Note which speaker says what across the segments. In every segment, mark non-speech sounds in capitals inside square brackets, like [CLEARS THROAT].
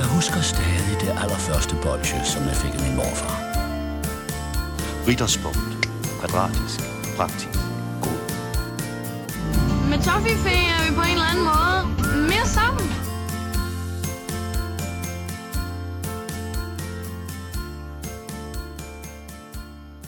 Speaker 1: Jeg husker stadig det allerførste bolsje, som jeg fik af min morfar.
Speaker 2: Ritterspunkt. Kvadratisk. Praktisk. God.
Speaker 3: Med Toffifee er vi på en eller anden måde mere sammen.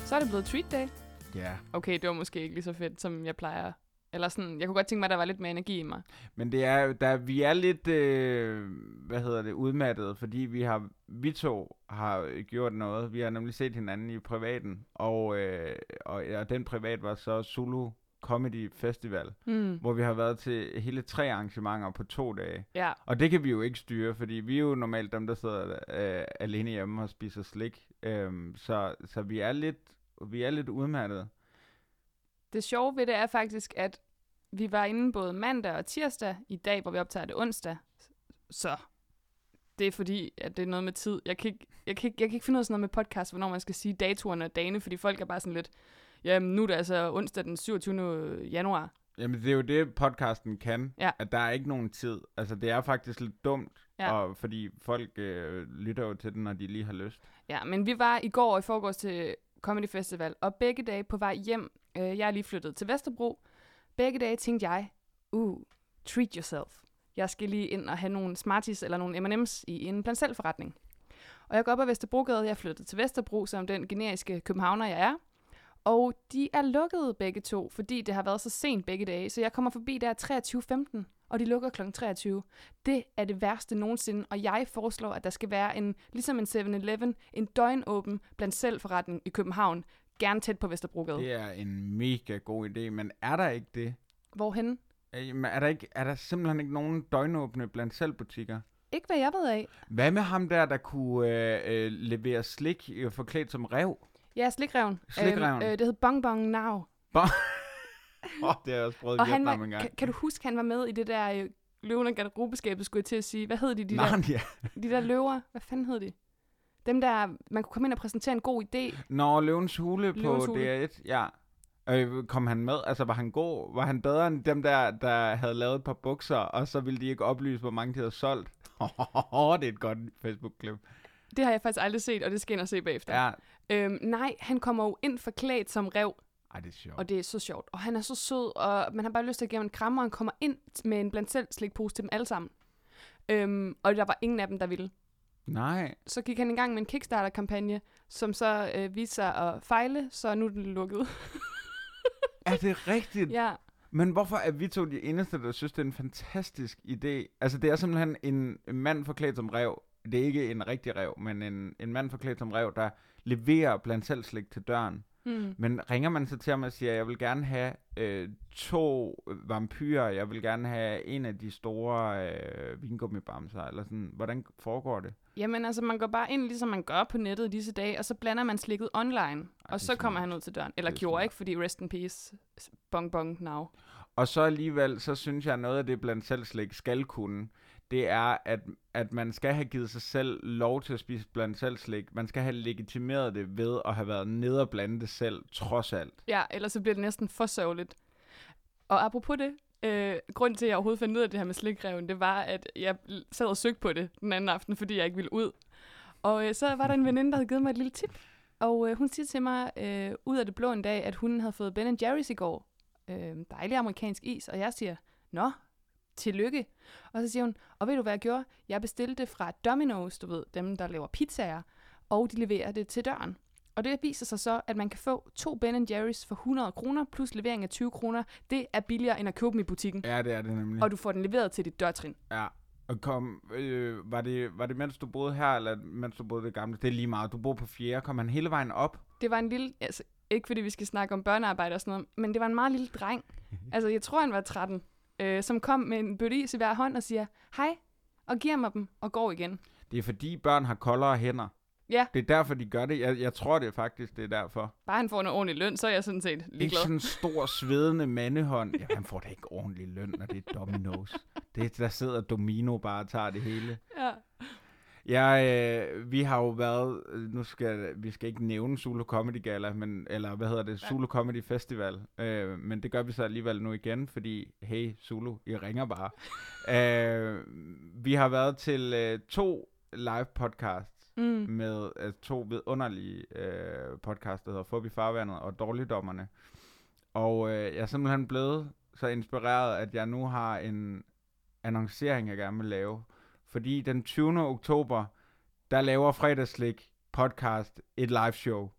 Speaker 4: Så er det blevet treat day.
Speaker 5: Ja,
Speaker 4: Okay, det var måske ikke lige så fedt, som jeg plejer. Eller sådan, jeg kunne godt tænke mig, at der var lidt mere energi i mig.
Speaker 5: men det er, der, vi er lidt, øh, hvad hedder det, udmattet, fordi vi har, vi to har gjort noget. Vi har nemlig set hinanden i privaten, og, øh, og, og den privat var så Zulu Comedy Festival,
Speaker 4: Mm.
Speaker 5: hvor vi har været til hele tre arrangementer på to dage.
Speaker 4: Ja,
Speaker 5: Og det kan vi jo ikke styre, fordi vi er jo normalt dem, der sidder øh, alene hjemme og spiser slik. Øhm, så, så vi er lidt, vi er lidt udmattet.
Speaker 4: Det sjove ved det er faktisk, at vi var inde både mandag og tirsdag i dag, hvor vi optager det onsdag. Så det er fordi, at det er noget med tid. Jeg kan ikke, jeg kan ikke, jeg kan ikke finde ud af sådan noget med podcast, hvornår man skal sige datoerne og dagene, fordi folk er bare sådan lidt, jamen nu er det altså onsdag den 27. januar.
Speaker 5: Jamen, det er jo det, podcasten kan.
Speaker 4: Ja.
Speaker 5: At der er ikke nogen tid. Altså, det er faktisk lidt dumt,
Speaker 4: Ja.
Speaker 5: og, fordi folk øh, lytter jo til den, når de lige har lyst.
Speaker 4: Ja, men vi var i går og i forgårs til Comedy Festival, og begge dage på vej hjem, øh, jeg er lige flyttet til Vesterbro, begge dage tænkte jeg, uh, treat yourself. Jeg skal lige ind og have nogle Smarties eller nogle M&M's i en blandt. Og jeg går op ad Vesterbrogade, jeg er flyttet til Vesterbro, som den generiske københavner jeg er. Og de er lukket begge to, fordi det har været så sent begge dage, så jeg kommer forbi der 23.15, og de lukker kl. 23. Det er det værste nogensinde, og jeg foreslår, at der skal være en, ligesom en 7-Eleven, en døgnåben blandt selvforretning i København, gerne tæt på Vesterbrogade.
Speaker 5: Det er en mega god idé, men er der ikke det?
Speaker 4: Hvorhen?
Speaker 5: Øh, men Er der, ikke, er der simpelthen ikke nogen døgnåbne blandt selv butikker?
Speaker 4: Ikke hvad jeg ved af.
Speaker 5: Hvad med ham der, der kunne øh, øh, levere slik øh, forklædt som rev?
Speaker 4: Ja, slikreven.
Speaker 5: Slikreven.
Speaker 4: øh, det hed Bong Bong Now. [LAUGHS]
Speaker 5: Åh, oh, det har jeg også prøvet i
Speaker 4: Og han
Speaker 5: Vietnam
Speaker 4: var,
Speaker 5: engang.
Speaker 4: kan, kan du huske, han var med i det der øh, løvende garderobeskabet, skulle jeg til at sige. Hvad hed de, de, der, [LAUGHS]
Speaker 5: Narnia.
Speaker 4: de der løver? Hvad fanden hed de? Dem der, man kunne komme ind og præsentere en god idé.
Speaker 5: Nå, Løvens Hule
Speaker 4: Løvens
Speaker 5: på
Speaker 4: Hule.
Speaker 5: DR1, ja. Øh, kom han med? Altså, var han god? Var han bedre end dem der, der havde lavet et par bukser, og så ville de ikke oplyse, hvor mange de havde solgt? [LAUGHS] det er et godt Facebook-klip.
Speaker 4: Det har jeg faktisk aldrig set, og det skal jeg ind og se bagefter.
Speaker 5: Ja.
Speaker 4: Øhm, nej, han kommer jo ind forklædt som rev,
Speaker 5: Ej, det er sjovt.
Speaker 4: og det er så sjovt. Og han er så sød, og man har bare lyst til at give ham en krammer, og han kommer ind med en blandt selv slikpose til dem alle sammen. Øhm, og der var ingen af dem, der ville.
Speaker 5: Nej.
Speaker 4: Så gik han i gang med en Kickstarter-kampagne, som så øh, viste sig at fejle, så nu er den lukket. [LAUGHS]
Speaker 5: Er det rigtigt?
Speaker 4: ja,
Speaker 5: Men hvorfor er vi to de eneste, der synes, det er en fantastisk idé? Altså, det er simpelthen en, en mand forklædt som rev. Det er ikke en rigtig rev, men en, en mand forklædt som rev, der leverer blandt selv slik til døren.
Speaker 4: mm.
Speaker 5: Men ringer man så til ham og siger, jeg vil gerne have øh, to vampyrer, jeg vil gerne have en af de store øh, vingummibamser, eller sådan, hvordan foregår det?
Speaker 4: Jamen altså, man går bare ind, ligesom man gør på nettet i disse dage, og så blander man slikket online,
Speaker 5: det
Speaker 4: og så kommer han ud til døren. Eller
Speaker 5: er
Speaker 4: gjorde
Speaker 5: smart.
Speaker 4: ikke, fordi rest in peace, bong bong now.
Speaker 5: Og så alligevel, så synes jeg, noget af det blandt selv slik skal kunne, det er, at, at man skal have givet sig selv lov til at spise blandt selv slik. Man skal have legitimeret det ved at have været nede og blande det selv, trods alt.
Speaker 4: Ja, ellers så bliver det næsten for sørgeligt. Og apropos det, øh, grund til, at jeg overhovedet fandt ud af det her med slikreven, det var, at jeg sad og søgte på det den anden aften, fordi jeg ikke ville ud. Og øh, så var der en veninde, der havde givet mig et lille tip. Og øh, hun siger til mig, øh, ud af det blå en dag, at hun havde fået Ben Jerry's i går. Øh, dejlig amerikansk is. Og jeg siger, nå, tillykke. Og så siger hun, og ved du, hvad jeg gjorde? Jeg bestilte det fra Domino's, du ved, dem, der laver pizzaer, og de leverer det til døren. Og det viser sig så, at man kan få to Ben Jerry's for 100 kroner, plus levering af 20 kroner. Det er billigere, end at købe dem i butikken.
Speaker 5: Ja, det er det nemlig.
Speaker 4: Og du får den leveret til dit dørtrin.
Speaker 5: Ja. Og kom, øh, var, det, var det mens du boede her, eller mens du boede det gamle? Det er lige meget. Du bor på fjerde. Kom han hele vejen op?
Speaker 4: Det var en lille, altså ikke fordi vi skal snakke om børnearbejde og sådan noget, men det var en meget lille dreng. [LAUGHS] Altså jeg tror, han var 13, øh, som kom med en bøtte is i hver hånd og siger, hej, og giver mig dem og går igen.
Speaker 5: Det er fordi børn har koldere hænder.
Speaker 4: Ja,
Speaker 5: Det er derfor, de gør det. Jeg, jeg tror det er faktisk, det er derfor.
Speaker 4: bare han får en ordentlig løn, så er jeg sådan set
Speaker 5: Ikke
Speaker 4: ligeglad.
Speaker 5: sådan en stor, svedende mandehånd. Ja, han får da ikke ordentlig løn, når det er Domino's. Det, der sidder Domino bare og tager det hele.
Speaker 4: Ja.
Speaker 5: Ja, øh, vi har jo været, øh, nu skal vi skal ikke nævne Zulu Comedy Gala, men, eller hvad hedder det, Zulu Comedy Festival, øh, men det gør vi så alligevel nu igen, fordi, hey Zulu, I ringer bare. [LAUGHS] øh, vi har været til øh, to live podcast
Speaker 4: Mm.
Speaker 5: med uh, to vidunderlige uh, podcasts, der hedder Fobi Farvandet og Dårligdommerne. Og uh, jeg er simpelthen blevet så inspireret, at jeg nu har en annoncering, jeg gerne vil lave. Fordi den 20. oktober, der laver Fredagslik podcast et live show.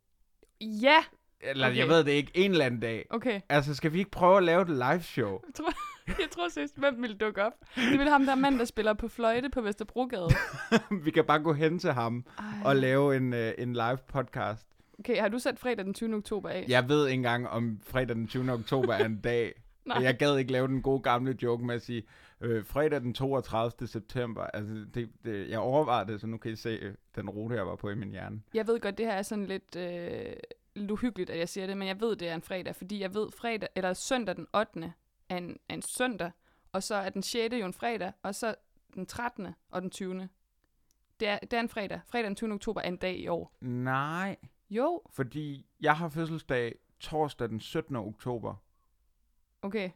Speaker 4: Ja,
Speaker 5: Eller okay. jeg ved det ikke, en eller anden dag.
Speaker 4: okay.
Speaker 5: Altså, skal vi ikke prøve at lave et live show?
Speaker 4: Jeg tror, [LAUGHS] jeg tror seriøst, hvem ville dukke op? Det ville ham der mand, der spiller på fløjte på Vesterbrogade. [LAUGHS]
Speaker 5: vi kan bare gå hen til ham
Speaker 4: Ej.
Speaker 5: og lave en, uh, en live podcast.
Speaker 4: Okay, har du sat fredag den 20. oktober af?
Speaker 5: Jeg ved ikke engang, om fredag den 20. oktober er en [LAUGHS] dag.
Speaker 4: Nej.
Speaker 5: Og jeg gad ikke lave den gode gamle joke med at sige, øh, fredag den 32. september. Altså, det, det, jeg overvejede det, så nu kan I se øh, den rute, jeg var på i min hjerne.
Speaker 4: Jeg ved godt, det her er sådan lidt, øh, lidt uhyggeligt, at jeg siger det, men jeg ved, det er en fredag, fordi jeg ved, fredag, eller søndag den 8. er en, er en søndag, og så er den 6. jo en fredag, og så den 13. og den 20. Det er, det er en fredag. Fredag den 20. oktober er en dag i år.
Speaker 5: Nej,
Speaker 4: Jo,
Speaker 5: fordi jeg har fødselsdag torsdag den 17. oktober.
Speaker 4: okay.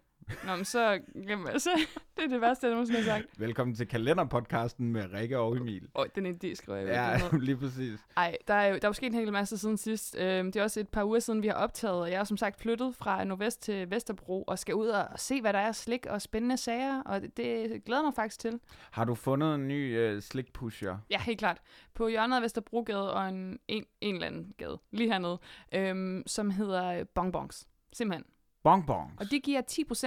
Speaker 4: Nå, men så, jamen, altså, [LAUGHS] det er det værste, jeg nogensinde har sagt.
Speaker 5: Velkommen til kalenderpodcasten med Rikke og Emil.
Speaker 4: Åh, den idé skriver jeg
Speaker 5: Ja, [LAUGHS] lige præcis.
Speaker 4: Ej, der er jo der er jo sket en hel masse siden sidst. Øhm, det er også et par uger siden, vi har optaget, og jeg er som sagt flyttet fra Nordvest til Vesterbro, og skal ud og se, hvad der er slik og spændende sager, og det, det glæder mig faktisk til.
Speaker 5: Har du fundet en ny øh, slikpusher?
Speaker 4: Ja, helt klart. På hjørnet af Vesterbrogade og en, en, en eller anden gade, lige hernede, øhm, som hedder Bonbons. Simpelthen.
Speaker 5: Bonbons.
Speaker 4: Og de giver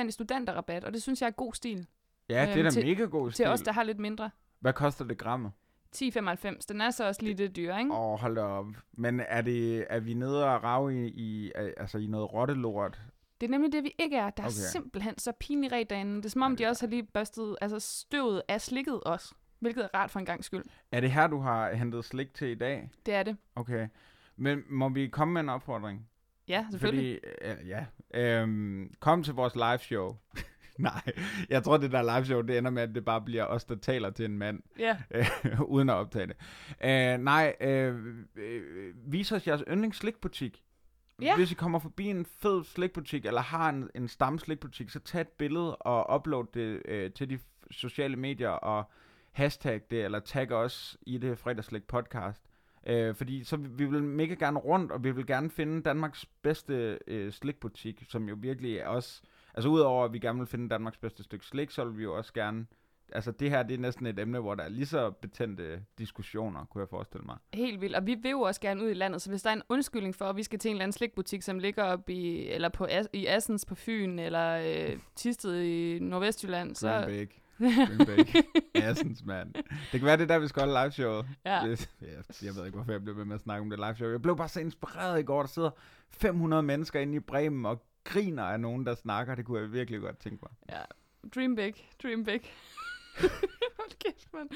Speaker 4: 10% i studenterrabat, og det synes jeg er god stil
Speaker 5: ja, det er
Speaker 4: øhm,
Speaker 5: da
Speaker 4: til-
Speaker 5: mega god stil.
Speaker 4: til os, der har lidt mindre.
Speaker 5: Hvad koster det grammet?
Speaker 4: 10,95. Den er så også lige det dyre, ikke?
Speaker 5: Åh, oh, hold op. Men er, det, er vi nede og rave i, i, altså i noget rottelort?
Speaker 4: Det er nemlig det, vi ikke er. Der er
Speaker 5: Okay.
Speaker 4: simpelthen så pinlig ret derinde. Det er som om, de også har lige børstet altså støvet af slikket os. Hvilket er rart for en gang skyld.
Speaker 5: Er det her, du har hentet slik til i dag?
Speaker 4: Det er det.
Speaker 5: Okay. Men må vi komme med en opfordring?
Speaker 4: Ja, selvfølgelig.
Speaker 5: Fordi, øh, ja. Øhm, kom til vores live show. [LAUGHS] Nej, jeg tror, det der live show, det ender med, at det bare bliver os, der taler til en mand,
Speaker 4: Ja.
Speaker 5: øh, [LAUGHS] uden at optage det. Øh, nej, øh, øh, vis os jeres yndlingsslikbutik.
Speaker 4: Ja.
Speaker 5: Hvis I kommer forbi en fed slikbutik, eller har en, en stamslikbutik, så tag et billede og upload det øh, til de sociale medier, og hashtag det, eller tag os i det fredagslik podcast. Øh, fordi så vi, vi vil mega gerne rundt, og vi vil gerne finde Danmarks bedste øh, slikbutik, som jo virkelig er også... Altså udover at vi gerne vil finde Danmarks bedste stykke slik, så vil vi jo også gerne... Altså det her, det er næsten et emne, hvor der er lige så betændte diskussioner, kunne jeg forestille mig.
Speaker 4: Helt vildt. Og vi vil jo også gerne ud i landet, så hvis der er en undskyldning for, at vi skal til en eller anden slikbutik, som ligger op i, eller på, i Assens på Fyn, eller øh, Tisted i Nordvestjylland, så...
Speaker 5: Greenbæk. [LAUGHS] Greenbæk. Assens, mand. Det kan være, det er der, vi skal holde live showet.
Speaker 4: Ja.
Speaker 5: Ja, jeg ved ikke, hvorfor jeg blev ved med at snakke om det live show. Jeg blev bare så inspireret i går. Der sidder 500 mennesker inde i Bremen og griner af nogen, der snakker. Det kunne jeg virkelig godt tænke mig.
Speaker 4: Ja, dream big, dream big. [LAUGHS] Hold kæft, mand.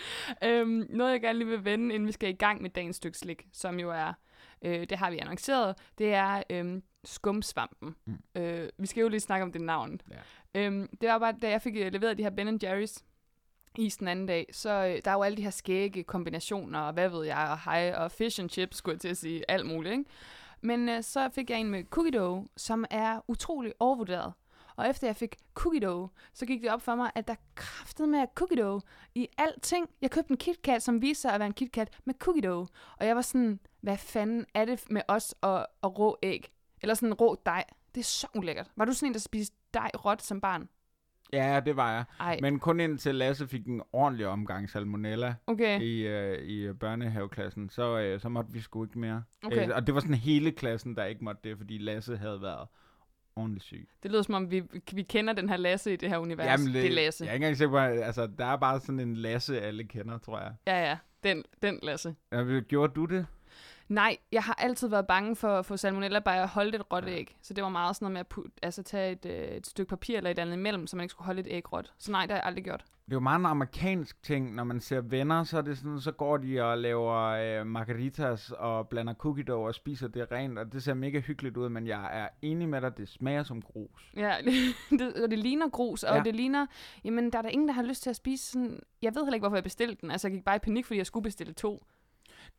Speaker 4: Øhm, noget, jeg gerne lige vil vende, inden vi skal i gang med dagens stykke slik, som jo er, øh, det har vi annonceret, det er øhm, skumsvampen.
Speaker 5: Mm.
Speaker 4: Mm. Øh, vi skal jo lige snakke om det navn. Øhm, det var bare, da jeg fik øh, leveret de her Ben Jerry's is den anden dag, så øh, der er jo alle de her skægge kombinationer, og hvad ved jeg, og hej, og fish and chips, skulle jeg til at sige, alt muligt, ikke? Men øh, så fik jeg en med cookie dough, som er utrolig overvurderet. Og efter jeg fik cookie dough, så gik det op for mig, at der kraftede med cookie dough i alting. Jeg købte en KitKat, som viste sig at være en KitKat med cookie dough. Og jeg var sådan, hvad fanden er det med os og, og rå æg? Eller sådan rå dej. Det er så ulækkert. Var du sådan en, der spiste dej råt som barn?
Speaker 5: Ja, det var jeg.
Speaker 4: Ej,
Speaker 5: Men kun indtil Lasse fik en ordentlig omgang salmonella
Speaker 4: okay.
Speaker 5: i, øh, i øh, børnehaveklassen, så, øh, så måtte vi sgu ikke mere.
Speaker 4: Okay.
Speaker 5: Øh, og det var sådan hele klassen, der ikke måtte det, fordi Lasse havde været ordentligt syg.
Speaker 4: Det lyder som om, vi, vi kender den her Lasse i det her univers. Jamen, det, det er Lasse.
Speaker 5: Jeg er ikke engang sikker på, altså, der er bare sådan en Lasse, alle kender, tror jeg.
Speaker 4: Ja, ja. Den, den Lasse.
Speaker 5: Ja, Gjorde du det?
Speaker 4: Nej, jeg har altid været bange for at få salmonella bare at holde et råt æg. Så det var meget sådan noget med at putte, altså tage et, øh, et stykke papir eller et andet imellem, så man ikke skulle holde et æg råt. Så nej, det har jeg aldrig gjort.
Speaker 5: Det er jo meget en amerikansk ting, når man ser venner, så er det sådan, så går de og laver øh, margaritas og blander cookie dough og spiser det rent, og det ser mega hyggeligt ud, men jeg er enig med dig, det smager som grus.
Speaker 4: Ja, [LAUGHS] det, og det ligner grus, og
Speaker 5: ja.
Speaker 4: det ligner, jamen der er der ingen, der har lyst til at spise sådan, jeg ved heller ikke, hvorfor jeg bestilte den. Altså jeg gik bare i panik, fordi jeg skulle bestille to.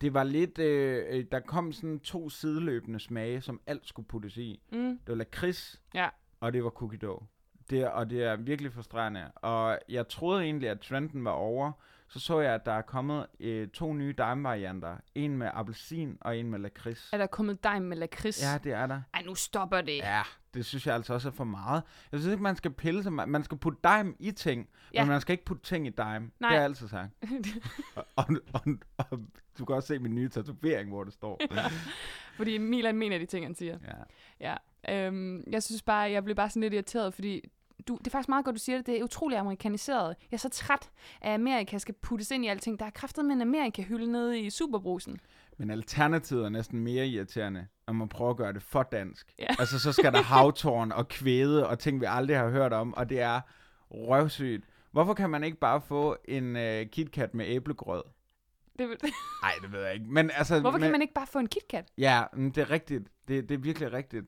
Speaker 5: Det var lidt, øh, øh, der kom sådan to sideløbende smage, som alt skulle puttes i.
Speaker 4: Mm.
Speaker 5: Det var lakrids,
Speaker 4: Ja.
Speaker 5: og det var cookie dough. Det og det er virkelig frustrerende. Og jeg troede egentlig, at trenden var over. Så så jeg, at der er kommet øh, to nye Daim-varianter. En med appelsin og en med lakrids.
Speaker 4: Er der kommet dig med lakrids?
Speaker 5: Ja, det er der.
Speaker 4: Ej, nu stopper det.
Speaker 5: Ja, det synes jeg altså også er for meget. Jeg synes ikke, man skal pille sig. Man skal putte daim i ting, ja.
Speaker 4: Ja.
Speaker 5: men man skal ikke putte ting i daim. Det
Speaker 4: Nej.
Speaker 5: har jeg altid sagt. [LAUGHS] og, og, og, og, du kan også se min nye tatovering, hvor det står. [LAUGHS]
Speaker 4: Fordi Milan mener de ting, han siger.
Speaker 5: ja.
Speaker 4: Ja. Øhm, jeg synes bare, jeg blev bare sådan lidt irriteret, fordi du, det er faktisk meget godt, du siger det. Det er utrolig amerikaniseret. Jeg er så træt af, at Amerika skal puttes ind i alting. Der er kraftet med en Amerika-hylde nede i Superbrusen.
Speaker 5: Men alternativet er næsten mere irriterende, når man prøver at gøre det for dansk.
Speaker 4: Ja. [LAUGHS]
Speaker 5: Altså, så skal der havtårn og kvæde og ting, vi aldrig har hørt om, og det er røvsygt. Hvorfor kan man ikke bare få en uh, KitKat med æblegrød?
Speaker 4: Det, vil- [LAUGHS]
Speaker 5: Nej, det ved jeg ikke. Men altså,
Speaker 4: Hvorfor
Speaker 5: men,
Speaker 4: kan man ikke bare få en KitKat?
Speaker 5: Ja, men det er rigtigt. Det, det er virkelig rigtigt.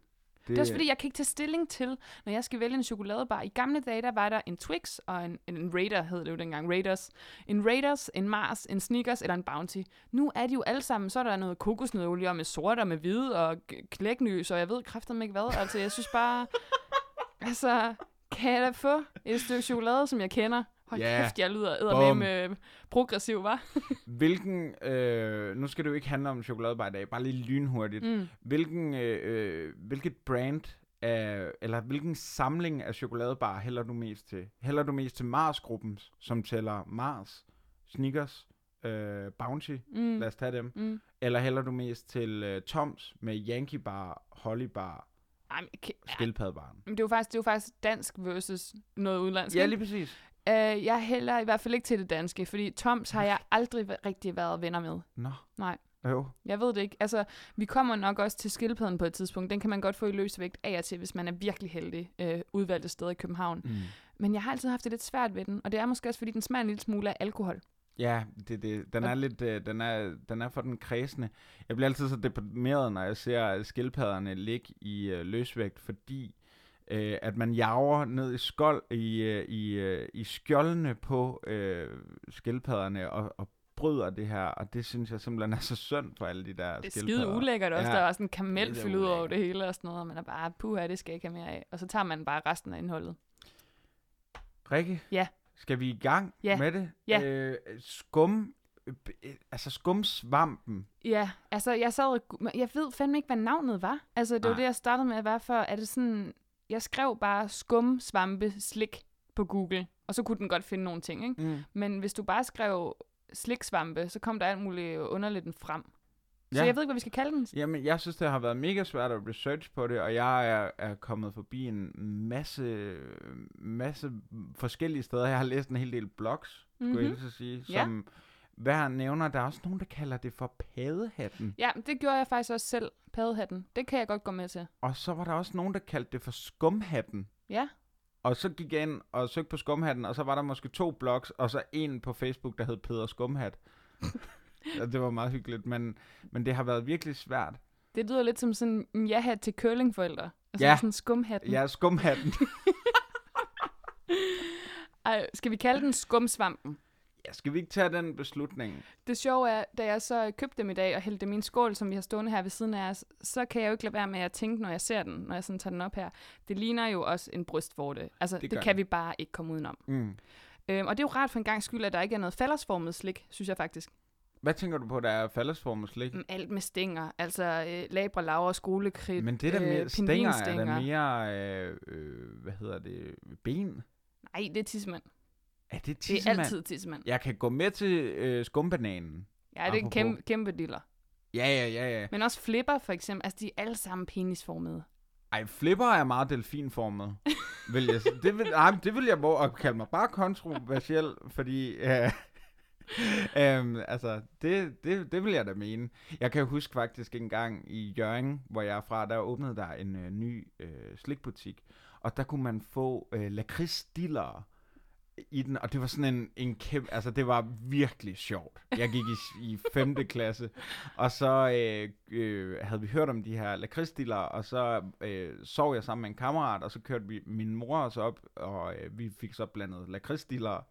Speaker 4: Det er også fordi, jeg kan ikke tage stilling til, når jeg skal vælge en chokoladebar. I gamle dage, der var der en Twix og en, en Raider, hed det jo dengang, Raiders. En Raiders, en Mars, en Snickers eller en Bounty. Nu er de jo alle sammen, så er der noget kokosnødolie med sort og med hvide og klæknys, og jeg ved kraftedeme ikke hvad. Altså, jeg synes bare, [LAUGHS] altså, kan jeg da få et stykke chokolade, som jeg kender? Hold
Speaker 5: Ja.
Speaker 4: kæft, jeg lyder med progressiv, var. [LAUGHS]
Speaker 5: Hvilken, øh, nu skal det jo ikke handle om chokoladebar i dag, bare lige lynhurtigt.
Speaker 4: Mm.
Speaker 5: Hvilken, øh, øh, hvilket brand af, eller hvilken samling af chokoladebar hælder du mest til? Hælder du mest til Mars-gruppen, som tæller Mars, Snickers, øh, Bounty,
Speaker 4: Mm.
Speaker 5: lad os tage dem,
Speaker 4: Mm.
Speaker 5: eller hælder du mest til øh, Toms med Yankee Bar, Holly Bar,
Speaker 4: okay,
Speaker 5: skildpaddebaren?
Speaker 4: men det er jo faktisk, det er jo faktisk dansk versus noget udlandsk.
Speaker 5: Ja, lige præcis.
Speaker 4: Uh, jeg hælder i hvert fald ikke til det danske, fordi Toms har jeg aldrig rigtig været venner med.
Speaker 5: Nå.
Speaker 4: Nej.
Speaker 5: Jo.
Speaker 4: Jeg ved det ikke. Altså, vi kommer nok også til skildpadden på et tidspunkt. Den kan man godt få i løsvægt af og til, hvis man er virkelig heldig uh, udvalgte steder i København.
Speaker 5: Mm.
Speaker 4: Men jeg har altid haft det lidt svært ved den, og det er måske også, fordi den smager en lille smule af alkohol.
Speaker 5: Ja, det, det, den er lidt, øh, den er, den er for den kredsende. Jeg bliver altid så deprimeret, når jeg ser skildpadderne ligge i øh, løsvægt, fordi øh, at man jager ned i skold i, øh, i, øh, i skjoldene på øh, skildpadderne og, og bryder det her, og det synes jeg simpelthen er så synd for alle de der
Speaker 4: Det er skide ulækkert også.
Speaker 5: Ja.
Speaker 4: Der er også en
Speaker 5: Det
Speaker 4: kamelfyld
Speaker 5: er
Speaker 4: ud over det hele og sådan noget, og man er bare, puha, det skal jeg ikke have mere af. Og så tager man bare resten af indholdet.
Speaker 5: Rikke?
Speaker 4: Ja.
Speaker 5: Skal vi i gang
Speaker 4: Ja.
Speaker 5: med det?
Speaker 4: Ja.
Speaker 5: Øh, skum, øh, altså skumsvampen.
Speaker 4: Ja, altså jeg sad jeg ved fandme ikke, hvad navnet var. Altså det var
Speaker 5: Nej.
Speaker 4: det, jeg startede med at være for. Er det sådan, jeg skrev bare skum, svampe, slik på Google, og så kunne den godt finde nogle ting, ikke?
Speaker 5: Mm.
Speaker 4: Men hvis du bare skrev sliksvampe, så kom der alt muligt underligt frem. Så
Speaker 5: Ja.
Speaker 4: jeg ved ikke, hvad vi skal kalde den.
Speaker 5: Jamen, jeg synes, det har været mega svært at research på det, og jeg er, er kommet forbi en masse, masse forskellige steder. Jeg har læst en hel del blogs, skulle
Speaker 4: Mhm.
Speaker 5: jeg hilse at sige,
Speaker 4: Ja.
Speaker 5: Hver nævner. Der er også nogen, der kalder det for padehatten.
Speaker 4: Ja, det gjorde jeg faktisk også selv, paddehatten. Det kan jeg godt gå med til.
Speaker 5: Og så var der også nogen, der kaldte det for skumhatten.
Speaker 4: Ja,
Speaker 5: Og så gik jeg ind og søgte på skumhatten, og så var der måske to blogs, og så en på Facebook, der hed Peder Skumhat. [LAUGHS] det var meget hyggeligt, men, men det har været virkelig svært.
Speaker 4: det lyder lidt som sådan en ja-hat til curlingforældre. Altså
Speaker 5: Ja.
Speaker 4: sådan en skumhatten.
Speaker 5: Ja, skumhatten. [LAUGHS]
Speaker 4: Ej, skal vi kalde den skumsvampen?
Speaker 5: Ja, skal vi ikke tage den beslutning?
Speaker 4: Det sjove er, da jeg så købte dem i dag og hældte dem i en skål, som vi har stående her ved siden af os, så kan jeg jo ikke lade være med at tænke, når jeg ser den, når jeg sådan tager den op her. Det ligner jo også en brystvorte. Altså,
Speaker 5: Det
Speaker 4: det, kan
Speaker 5: det.
Speaker 4: vi bare ikke komme udenom.
Speaker 5: Mm.
Speaker 4: Øhm, og det er jo rart for en gang skyld, at der ikke er noget faldersformet slik, synes jeg faktisk.
Speaker 5: Hvad tænker du på, der er fallesformet slik?
Speaker 4: Mm, Alt med stænger, altså øh, labre, laver, skolekridt,
Speaker 5: Men det der med
Speaker 4: øh,
Speaker 5: stænger, er der mere, øh, øh, hvad hedder det, ben?
Speaker 4: Nej, det er tissemand.
Speaker 5: Er det
Speaker 4: Det er
Speaker 5: tissemand?
Speaker 4: altid tissemand.
Speaker 5: Jeg kan gå med til øh, skumbananen.
Speaker 4: Ja, det er en kæmpe, kæmpe diller.
Speaker 5: Ja, ja, ja, ja.
Speaker 4: Men også flipper, for eksempel. Altså, de er alle sammen penisformede.
Speaker 5: Ej, flipper er meget delfinformet. vil jeg, det, vil, ej, det vil jeg våge at kalde mig bare kontroversiel, fordi... Øh, øhm, altså, det, det, det vil jeg da mene. Jeg kan huske faktisk en gang i Jørgen, hvor jeg er fra, der åbnede der en øh, ny øh, slikbutik, og der kunne man få øh, lakridsdiller i den, og det var sådan en, en kæmpe, altså det var virkelig sjovt. Jeg gik i, i 5. [LAUGHS] klasse, og så øh, øh, havde vi hørt om de her lakridsdiller, og så øh, sov jeg sammen med en kammerat, og så kørte vi min mor os op, og øh, vi fik så blandet lakridsdiller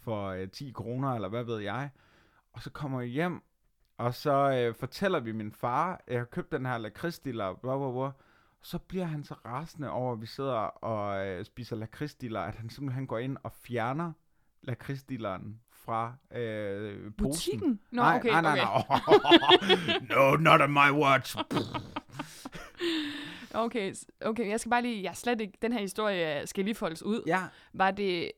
Speaker 5: for øh, 10 kroner, eller hvad ved jeg. Og så kommer jeg hjem, og så øh, fortæller vi min far, jeg har købt den her lakridsdiller, blah, blah, blah. Så bliver han så rasende over, at vi sidder og øh, spiser lakridsdiller, at han simpelthen går ind og fjerner lakridsdilleren fra øh, posen.
Speaker 4: Butikken? Nå,
Speaker 5: nej,
Speaker 4: okay,
Speaker 5: nej, nej,
Speaker 4: okay.
Speaker 5: nej. [LAUGHS] no, not on my watch. [LAUGHS]
Speaker 4: Okay, okay, jeg skal bare lige, jeg slet ikke, den her historie skal lige foldes ud.
Speaker 5: ja,
Speaker 4: Var det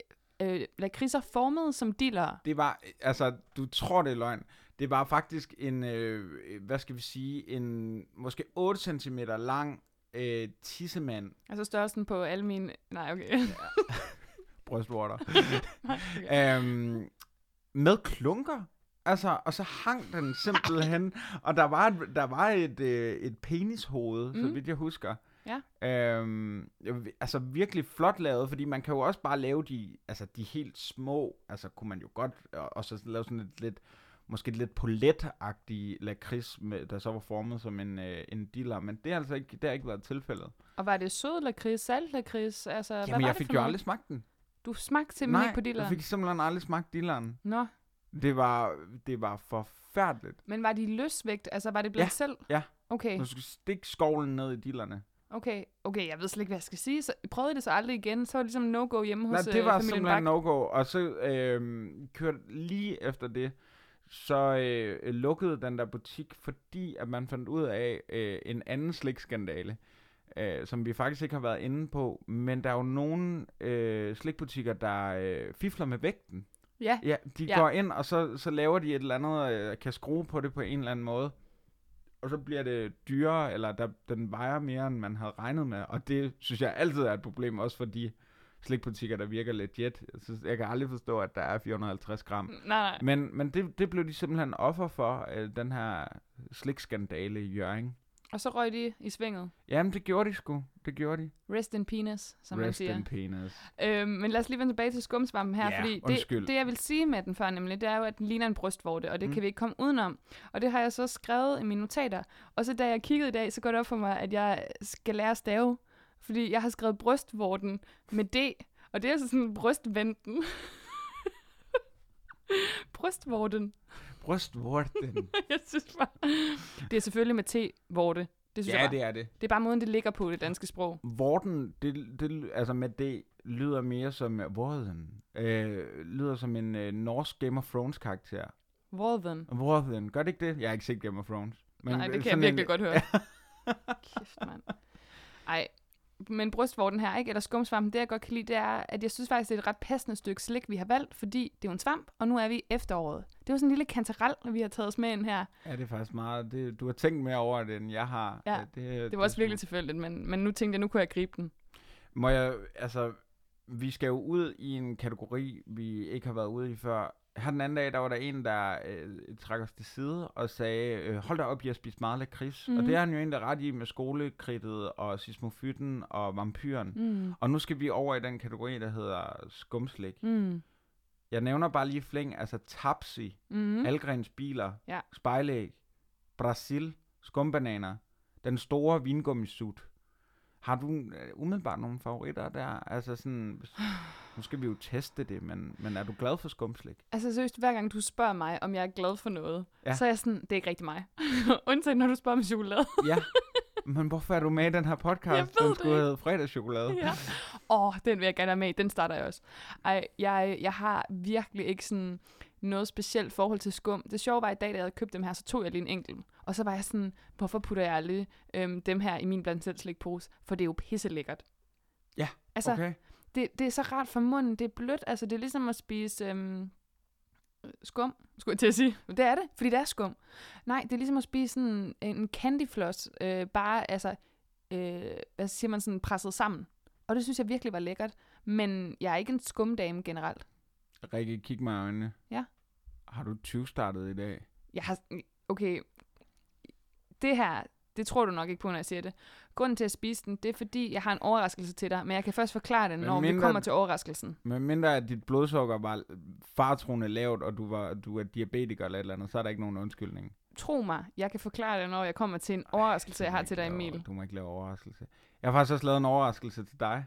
Speaker 4: øh, lakridser formet som diller?
Speaker 5: det var, altså, du tror, det er løgn. Det var faktisk en, øh, hvad skal vi sige, en måske 8 cm lang øh, tissemand
Speaker 4: Altså størrelsen på alle mine... Nej, okay. [LAUGHS]
Speaker 5: brystvorter. [LAUGHS]
Speaker 4: Okay.
Speaker 5: øhm, med klunker. Altså, og så hang den simpelthen, og der var, et- der var et, øh, et penishoved, mm. så vidt jeg husker.
Speaker 4: Ja.
Speaker 5: Øhm, altså virkelig flot lavet, fordi man kan jo også bare lave de, altså de helt små, altså kunne man jo godt, og, og så lave sådan et lidt, måske lidt poletagtige lakrids, med, der så var formet som en, øh, en diller, men det har altså ikke, det har ikke været tilfældet.
Speaker 4: Og var det sød lakrids, salt lakrids? Altså, hvad
Speaker 5: Jamen,
Speaker 4: var
Speaker 5: jeg
Speaker 4: det
Speaker 5: fik
Speaker 4: for
Speaker 5: jo
Speaker 4: noget?
Speaker 5: aldrig smagt den.
Speaker 4: Du smagte simpelthen
Speaker 5: Nej,
Speaker 4: ikke på
Speaker 5: jeg
Speaker 4: dilleren?
Speaker 5: fik simpelthen aldrig smagt dilleren.
Speaker 4: Nå,
Speaker 5: Det var, det var forfærdeligt.
Speaker 4: men var de løsvægt? Altså, var det blandt
Speaker 5: Ja,
Speaker 4: selv?
Speaker 5: ja.
Speaker 4: Okay,
Speaker 5: Du skal stikke skovlen ned i dillerne.
Speaker 4: okay, okay, jeg ved slet ikke, hvad jeg skal sige. Så prøvede I det så aldrig igen? Så var det ligesom no-go hjemme
Speaker 5: Nej,
Speaker 4: hos
Speaker 5: det
Speaker 4: øh,
Speaker 5: var
Speaker 4: familien
Speaker 5: simpelthen
Speaker 4: Bak.
Speaker 5: no-go. Og så øh, kørte lige efter det, så øh, lukkede den der butik, fordi at man fandt ud af øh, en anden slikskandale, øh, som vi faktisk ikke har været inde på. Men der er jo nogle øh, slikbutikker, der øh, fifler med vægten.
Speaker 4: Ja,
Speaker 5: Ja, de
Speaker 4: Ja.
Speaker 5: går ind, og så, så laver de et eller andet, øh, kan skrue på det på en eller anden måde. Og så bliver det dyrere, eller der, den vejer mere, end man havde regnet med. Og det synes jeg altid er et problem, også for de slikbutikker, der virker legit. Jeg, synes, jeg kan aldrig forstå, at der er 450 gram.
Speaker 4: nej, nej.
Speaker 5: Men, men det, det blev de simpelthen offer for, øh, den her slikskandale i Jørgen.
Speaker 4: Og så røg de i svinget.
Speaker 5: Jamen, det gjorde de sgu. Det gjorde de.
Speaker 4: Rest in penis, som man
Speaker 5: Rest
Speaker 4: siger.
Speaker 5: in penis.
Speaker 4: Øhm, men lad os lige vende tilbage til skumsvampen her,
Speaker 5: Ja,
Speaker 4: fordi
Speaker 5: undskyld.
Speaker 4: det, det, jeg vil sige med den før nemlig, det er jo, at den ligner en brystvorte, og det mm.
Speaker 5: Mm.
Speaker 4: kan vi ikke komme udenom. Og det har jeg så skrevet i mine notater. Og så da jeg kiggede i dag, så går det op for mig, at jeg skal lære at stave. Fordi jeg har skrevet brystvorten med D, og det er altså sådan brystventen. [LAUGHS] Brystvorten.
Speaker 5: Brystvorten. [LAUGHS]
Speaker 4: jeg synes bare... Det er selvfølgelig med T-vorte. Det synes
Speaker 5: ja,
Speaker 4: jeg bare.
Speaker 5: det er det.
Speaker 4: det er bare måden, det ligger på det danske sprog.
Speaker 5: Vorten, det, det, altså med det, lyder mere som uh, Vorten. Øh, lyder som en øh, norsk Game of Thrones karakter.
Speaker 4: Vorten.
Speaker 5: Vorten, gør det ikke det? Jeg har ikke set Game of Thrones.
Speaker 4: Nej, det
Speaker 5: øh,
Speaker 4: kan jeg virkelig
Speaker 5: en,
Speaker 4: godt høre. [LAUGHS] Kæft, mand. Ej, men brystvorten her, ikke? eller skumsvampen, det jeg godt kan lide, det er, at jeg synes faktisk, det er et ret passende stykke slik, vi har valgt, fordi det er jo en svamp, og nu er vi i efteråret. Det er jo sådan en lille kantarel, vi har taget os med ind her.
Speaker 5: Ja, det er faktisk meget. Det, du har tænkt mere over det, end jeg har.
Speaker 4: Ja,
Speaker 5: det,
Speaker 4: Det var også
Speaker 5: smukt.
Speaker 4: virkelig tilfældigt, men, men nu tænkte jeg, nu kunne jeg gribe den.
Speaker 5: Må jeg, altså, vi skal jo ud i en kategori, vi ikke har været ude i før. Her den anden dag, der var der en, der øh, trak os til side og sagde, øh, hold da op, jeg har spist meget lakrids. Mm. Og
Speaker 4: Mhm.
Speaker 5: det er han jo egentlig ret i med skolekridtet og sismofytten og vampyren.
Speaker 4: Mm.
Speaker 5: Og nu skal vi over i den kategori, der hedder skumslik.
Speaker 4: Mm.
Speaker 5: Jeg nævner bare lige flæng, altså Tapsi,
Speaker 4: Mm.
Speaker 5: Algrens biler,
Speaker 4: Ja.
Speaker 5: spejlæg, Brasil, skumbananer, den store vingummisut. Har du øh, umiddelbart nogle favoritter der? Altså sådan, nu skal vi jo teste det, men, men er du glad for skumslik?
Speaker 4: Altså seriøst, hver gang du spørger mig, om jeg er glad for noget, ja. Så er jeg sådan, det er ikke rigtig mig. [LAUGHS] Undtagen når du spørger om chokolade.
Speaker 5: Ja, men hvorfor er du med i den her [LAUGHS] podcast?
Speaker 4: Jeg ved
Speaker 5: den skulle hedde fredagschokolade.
Speaker 4: ja. Åh, den vil jeg gerne have med. Den starter jeg også. Ej, jeg, jeg har virkelig ikke sådan noget specielt forhold til skum. Det sjove var i dag, da jeg havde købt dem her, så tog jeg lige en enkelt. Og så var jeg sådan, hvorfor putter jeg aldrig øhm, dem her i min blandt selv slikpose? For det er jo pisse lækkert.
Speaker 5: Ja,
Speaker 4: Altså,
Speaker 5: Okay.
Speaker 4: Det, det er så rart for munden. Det er blødt. Altså, det er ligesom at spise øhm, skum, skulle jeg til at sige. Det er det, fordi det er skum. Nej, det er ligesom at spise sådan en candyfloss, øh, bare altså, øh, hvad siger man, sådan presset sammen. Og det synes jeg virkelig var lækkert. Men jeg er ikke en skumdame generelt.
Speaker 5: Rikke, kig mig i øjnene.
Speaker 4: Ja.
Speaker 5: Har du 20 startet i dag?
Speaker 4: Jeg har, okay, det her, det tror du nok ikke på, når jeg siger det. Grunden til at spise den, det er fordi, jeg har en overraskelse til dig, men jeg kan først forklare det,
Speaker 5: Men
Speaker 4: når vi
Speaker 5: mindre-
Speaker 4: kommer til overraskelsen.
Speaker 5: Men mindre at dit blodsukker var fartroende lavt, og du, var, du er diabetiker eller et eller andet, så er der ikke nogen undskyldning.
Speaker 4: Tro mig, jeg kan forklare det, når jeg kommer til en overraskelse, jeg
Speaker 5: Du må
Speaker 4: har til dig, Emil.
Speaker 5: Du må ikke lave overraskelse. Jeg har faktisk også lavet en overraskelse til dig,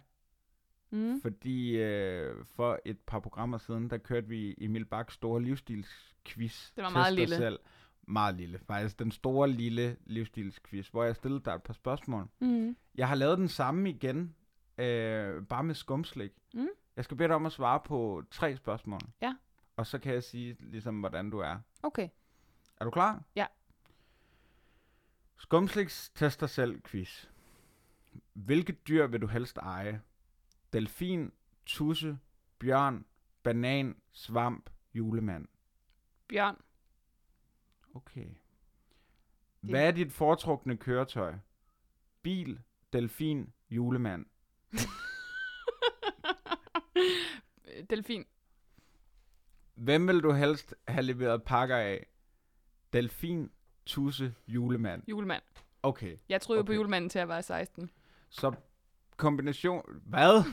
Speaker 4: Mm.
Speaker 5: fordi øh, for et par programmer siden, der kørte vi Emil Baks store livsstilsquiz.
Speaker 4: Det var meget lille.
Speaker 5: Selv. Meget lille, faktisk den store lille livsstilsquiz, hvor jeg stillede dig et par spørgsmål.
Speaker 4: Mm.
Speaker 5: Jeg har lavet den samme igen, øh, bare med skumslik.
Speaker 4: Mm.
Speaker 5: Jeg skal bede dig om at svare på tre spørgsmål.
Speaker 4: Ja.
Speaker 5: Og så kan jeg sige, ligesom, hvordan du er.
Speaker 4: Okay.
Speaker 5: Er du klar?
Speaker 4: Ja.
Speaker 5: Skumsliks tester selv quiz. Hvilket dyr vil du helst eje? Delfin, tusse, bjørn, banan, svamp, julemand.
Speaker 4: Bjørn.
Speaker 5: Okay. Hvad er dit foretrukne køretøj? Bil, delfin, julemand. [LAUGHS]
Speaker 4: Delfin.
Speaker 5: Hvem vil du helst have leveret pakker af? Delfin, tusse, julemand.
Speaker 4: Julemand.
Speaker 5: Okay,
Speaker 4: Jeg troede okay. på
Speaker 5: Okay.
Speaker 4: julemanden til jeg var 16.
Speaker 5: så kombination... Hvad?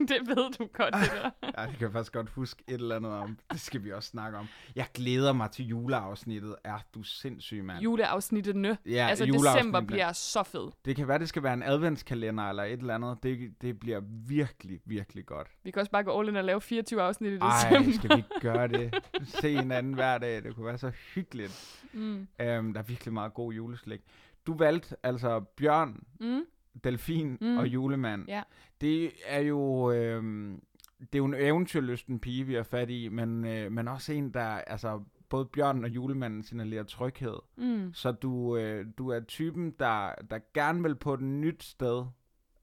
Speaker 5: [LAUGHS]
Speaker 4: det ved du godt, det der. [LAUGHS]
Speaker 5: Ja, det kan jeg faktisk godt huske et eller andet om. Det skal vi også snakke om. Jeg glæder mig til juleafsnittet. Er du sindssyg, mand?
Speaker 4: Juleafsnittene.
Speaker 5: ja,
Speaker 4: altså
Speaker 5: juleafsnittet.
Speaker 4: december bliver så fed.
Speaker 5: Det kan være, det skal være en adventskalender eller et eller andet. Det, det bliver virkelig, virkelig godt.
Speaker 4: Vi kan også bare gå all in og lave 24 afsnit i
Speaker 5: Ej,
Speaker 4: december.
Speaker 5: skal vi [LAUGHS] gøre det? Se hinanden hver dag. Det kunne være så hyggeligt.
Speaker 4: Mm.
Speaker 5: Um, der er virkelig meget god juleslik. Du valgte altså bjørn,
Speaker 4: Mm.
Speaker 5: Delfin
Speaker 4: Mm.
Speaker 5: og julemand.
Speaker 4: Ja.
Speaker 5: Det er jo... Øhm, det er jo en eventyrlysten pige, vi har fat i, men, øh, men også en, der... Altså, både bjørnen og julemanden signalerer tryghed.
Speaker 4: Mm.
Speaker 5: Så du, øh, du er typen, der, der gerne vil på et nyt sted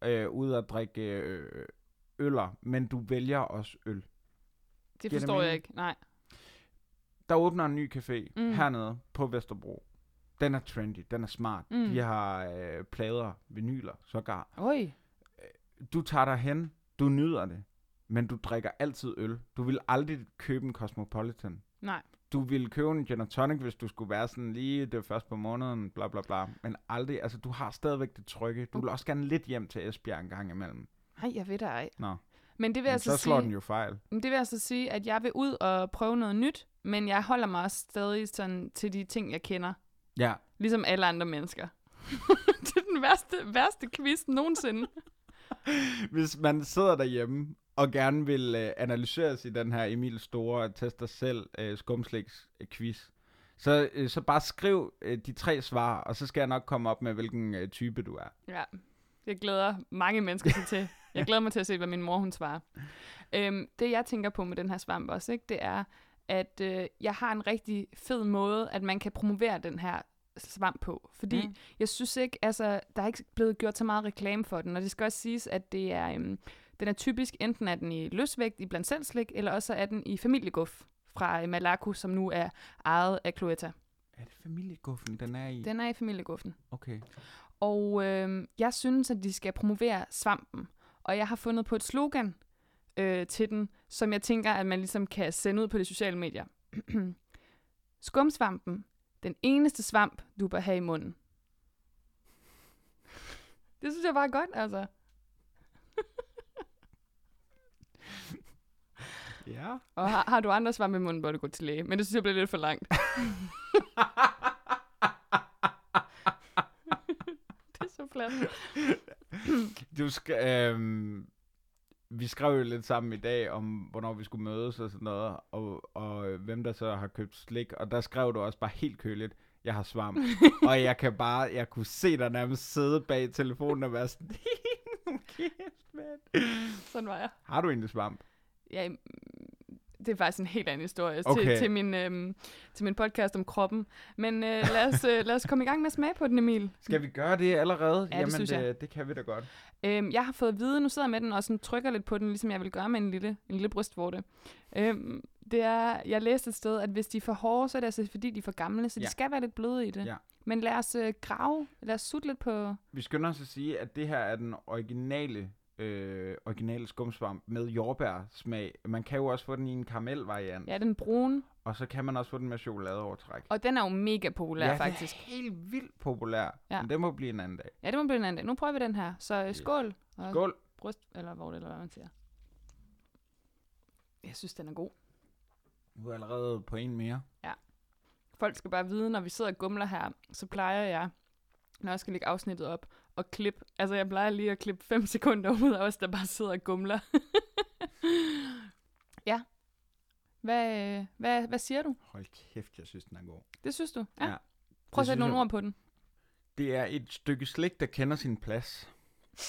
Speaker 5: øh, ud og drikke øh, øller, men du vælger også øl.
Speaker 4: Det
Speaker 5: det
Speaker 4: forstår jeg
Speaker 5: mening?
Speaker 4: ikke. Nej.
Speaker 5: Der åbner en ny café
Speaker 4: mm.
Speaker 5: hernede på Vesterbro. Den er trendy, den er smart.
Speaker 4: Mm.
Speaker 5: De har øh, plader, vinyler, sågar.
Speaker 4: Oj.
Speaker 5: Du tager dig hen, du nyder det, men du drikker altid øl. Du vil aldrig købe en Cosmopolitan.
Speaker 4: Nej.
Speaker 5: Du ville købe en gin and tonic, hvis du skulle være sådan lige det først på måneden, bla bla bla. Men aldrig, altså du har stadigvæk det trygge. Du vil også gerne lidt hjem til Esbjerg en gang imellem.
Speaker 4: Nej, jeg ved da ej.
Speaker 5: Nå,
Speaker 4: Men det vil
Speaker 5: men
Speaker 4: jeg
Speaker 5: så
Speaker 4: så,
Speaker 5: slår
Speaker 4: sige,
Speaker 5: den jo fejl.
Speaker 4: Men det vil altså sige, at jeg vil ud og prøve noget nyt, men jeg holder mig også stadig sådan til de ting, jeg kender.
Speaker 5: Ja,
Speaker 4: Ligesom alle andre mennesker. [LAUGHS] det er den værste, værste quiz nogensinde. [LAUGHS]
Speaker 5: hvis man sidder derhjemme og gerne vil øh, analyseres i den her Emil Store tester selv øh, skumslægs øh, quiz, så, øh, så bare skriv øh, de tre svar, og så skal jeg nok komme op med, hvilken øh, type du er.
Speaker 4: Ja, det glæder mange mennesker sig til. Jeg glæder mig til at se, hvad min mor hun svarer. [LAUGHS] Øhm, det jeg tænker på med den her svamp også, ikke, det er, at øh, jeg har en rigtig fed måde, at man kan promovere den her svamp på. Fordi mm. Jeg synes ikke, altså, der er ikke blevet gjort så meget reklame for den, og det skal også siges, at det er, øhm, den er typisk, enten er den i løsvægt i blandt selv slik, eller også er den i familieguff fra øh, Malaco, som nu er ejet af Cloetta.
Speaker 5: Er det familieguffen, den er i?
Speaker 4: Den er i familieguffen.
Speaker 5: Okay.
Speaker 4: Og øh, jeg synes, at de skal promovere svampen. Og jeg har fundet på et slogan øh, til den, som jeg tænker, at man ligesom kan sende ud på de sociale medier. [CLEARS THROAT] Skumsvampen. Den eneste svamp, du bør have i munden. Det synes jeg bare er godt, altså. [LAUGHS]
Speaker 5: Ja.
Speaker 4: Og har, har du andre svampe i munden, bør du gå til læge. Men det synes jeg bliver lidt for langt. [LAUGHS] [LAUGHS] det er så flat.
Speaker 5: Du skal, øhm, vi skrev jo lidt sammen i dag om, hvornår vi skulle mødes og sådan noget, og, og øh, hvem der så har købt slik, og der skrev du også bare helt køligt, jeg har svamp. [LAUGHS] og jeg kan bare, jeg kunne se dig nærmest sidde bag telefonen og være sådan, [LAUGHS] kæft, mand.
Speaker 4: Sådan var jeg.
Speaker 5: Har du egentlig svamp?
Speaker 4: Ja, det er faktisk en helt anden historie
Speaker 5: Okay.
Speaker 4: til, til, min, øhm, til min podcast om kroppen. Men øh, lad, os, øh, lad os komme i gang med at smage på den, Emil.
Speaker 5: Skal vi gøre det allerede?
Speaker 4: det
Speaker 5: Jamen,
Speaker 4: jeg.
Speaker 5: det, det kan vi da godt.
Speaker 4: Øhm, jeg har fået at vide, nu sidder jeg med den og sådan trykker lidt på den, ligesom jeg vil gøre med en lille, en lille brystvorte. Øhm, det er, jeg læste et sted, at hvis de er for hårde, så er det altså fordi, de er for gamle, så de
Speaker 5: Ja.
Speaker 4: skal være lidt bløde i det.
Speaker 5: Ja.
Speaker 4: Men lad os øh, grave, lad os sutte lidt på...
Speaker 5: Vi skynder os at sige, at det her er den originale, øh, originale skumsvamp med jordbærsmag. Man kan jo også få den i en karamelvariant,
Speaker 4: Ja, den brune.
Speaker 5: og så kan man også få den med chokoladeovertræk.
Speaker 4: Og den er jo mega populær,
Speaker 5: ja,
Speaker 4: faktisk.
Speaker 5: er helt vildt populær.
Speaker 4: Ja.
Speaker 5: Ja. Men det må blive en anden dag.
Speaker 4: Ja, det må blive en anden dag. Nu prøver vi den her. Så øh,
Speaker 5: Yes.
Speaker 4: skål. Og
Speaker 5: Skål.
Speaker 4: Bryst, eller hvor det, eller hvad man siger. Jeg synes, den er god.
Speaker 5: Du er allerede på en mere.
Speaker 4: Folk skal bare vide, når vi sidder og gumler her, så plejer jeg, når jeg skal lægge afsnittet op, at klippe. Altså, jeg plejer lige at klippe 5 sekunder ud af os, der bare sidder og gumler. [LAUGHS] ja. Hvad, hvad, hvad siger du?
Speaker 5: Hold kæft, jeg synes, den er god.
Speaker 4: Det synes du? Ja.
Speaker 5: Ja.
Speaker 4: Prøv at sætte nogle
Speaker 5: jeg-
Speaker 4: ord på den.
Speaker 5: Det er et stykke slik, der kender sin plads.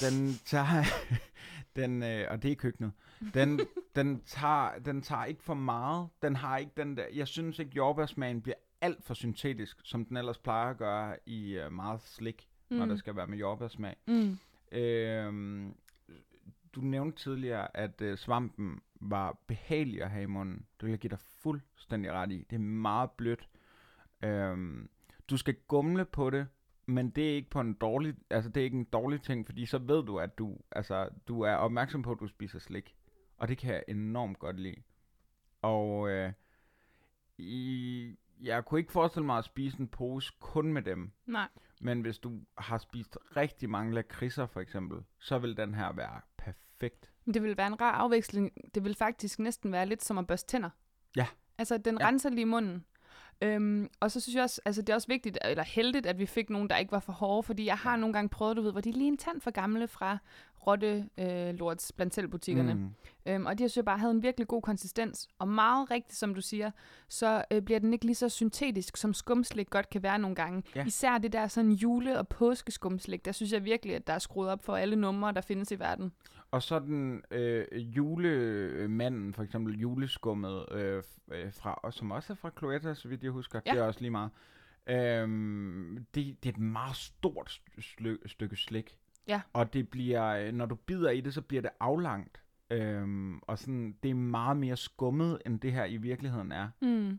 Speaker 5: Den tager, [LAUGHS] den, øh, og det er køkkenet. Den, [LAUGHS] den, tager, den tager ikke for meget. Den har ikke den der, jeg synes ikke, jordbærsmagen bliver alt for syntetisk, som den ellers plejer at gøre i øh, meget slik, mm. når
Speaker 4: Mm.
Speaker 5: der skal være med.
Speaker 4: Mm.
Speaker 5: Øhm, du nævnte tidligere, at øh, svampen var behagelig at have i munden. Det vil jeg give dig fuldstændig ret i. Det er meget blødt. Øhm, du skal gumle på det, men det er ikke på en dårlig, altså det er ikke en dårlig ting, fordi så ved du, at du, altså, du er opmærksom på, at du spiser slik. Og det kan jeg enormt godt lide. Og øh, i, jeg kunne ikke forestille mig at spise en pose kun med dem.
Speaker 4: Nej.
Speaker 5: Men hvis du har spist rigtig mange lakridser for eksempel, så vil den her være perfekt.
Speaker 4: Det vil være en rar afveksling. Det vil faktisk næsten være lidt som at børste tænder.
Speaker 5: Ja.
Speaker 4: Altså, den
Speaker 5: ja.
Speaker 4: renser lige munden. Øhm, og så synes jeg også, altså det er også vigtigt, eller heldigt, at vi fik nogen, der ikke var for hårde, fordi jeg har nogle gange prøvet, du ved, hvor de er lige en tand for gamle fra Rotte øh, Lorts blandt selv butikkerne. Mm. Øhm, og de her jeg bare havde en virkelig god konsistens. Og meget rigtigt, som du siger, så øh, bliver den ikke lige så syntetisk, som skumslik godt kan være nogle gange.
Speaker 5: Ja.
Speaker 4: Især det der sådan jule- og påskeskumslik, der synes jeg virkelig, at der er skruet op for alle numre, der findes i verden.
Speaker 5: Og så den øh, julemanden, for eksempel juleskummet, øh, øh, fra, og som også er fra Cloetta, så vidt jeg husker.
Speaker 4: Ja.
Speaker 5: Det er også lige meget. Øhm, det, det er et meget stort st- sly- stykke slik.
Speaker 4: Ja.
Speaker 5: Og det bliver, øh, når du bider i det, så bliver det aflangt. Øhm, og sådan, det er meget mere skummet, end det her i virkeligheden er.
Speaker 4: Mm.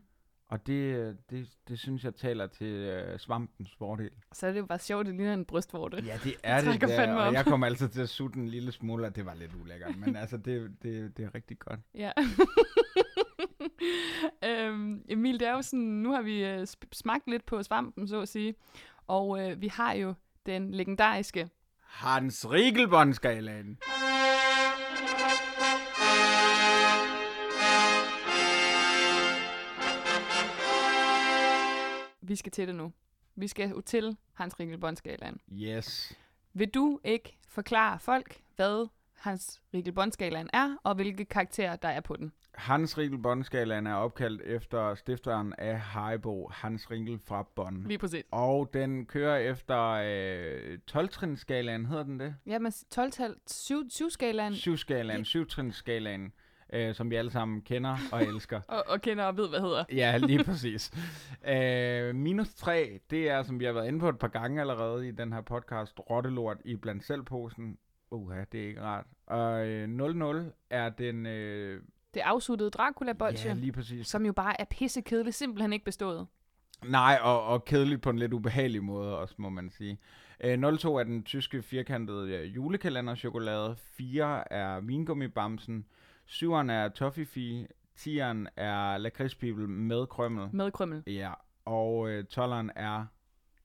Speaker 5: Og det, det, det synes jeg taler til øh, svampens fordel.
Speaker 4: Så er det jo bare sjovt, det ligner en brystvorte.
Speaker 5: Ja, det er det, der, og jeg kommer altid til at sutte en lille smule, og det var lidt ulækkert. Men altså, det, det, det er rigtig godt.
Speaker 4: Ja. [LAUGHS] øhm, Emil, det er jo sådan, nu har vi øh, smagt lidt på svampen, så at sige. Og øh, vi har jo den legendariske
Speaker 5: Hans Riegelbåndskalaen.
Speaker 4: Vi skal til det nu. Vi skal jo til Hans Riegelbåndskalaen.
Speaker 5: Yes.
Speaker 4: Vil du ikke forklare folk, hvad Hans Riegelbåndskalaen er, og hvilke karakterer der er på den?
Speaker 5: Hans Riegelbåndskalaen er opkaldt efter stifteren af Haribo, Hans Riegel fra Bonn.
Speaker 4: Lige præcis.
Speaker 5: Og den kører efter øh, 12-trinsskalaen, hedder den det?
Speaker 4: Jamen, 12-tal, 7-skalaen,
Speaker 5: 7-skalaen, 7-trinsskalaen, øh, som vi alle sammen kender og elsker. [LAUGHS]
Speaker 4: og, og kender og ved, hvad hedder.
Speaker 5: Ja, lige [LAUGHS] præcis. øh, minus 3, det er, som vi har været inde på et par gange allerede i den her podcast, rottelort i blandt selvposen. Uha, det er ikke rart. Og øh, 0-0 er den... Øh,
Speaker 4: Det afsuttede dracula
Speaker 5: ja, lige præcis.
Speaker 4: som jo bare er pissekedelig, simpelthen ikke bestået.
Speaker 5: Nej, og, og kedeligt på en lidt ubehagelig måde også, må man sige. Øh, 02 er den tyske firkantede øh, julekalenderchokolade. 4 er vingummibamsen. 7'eren er Toffifee. 10'eren er lakridspibel med krømmel.
Speaker 4: Med krømmel.
Speaker 5: Ja, og øh, 12'eren er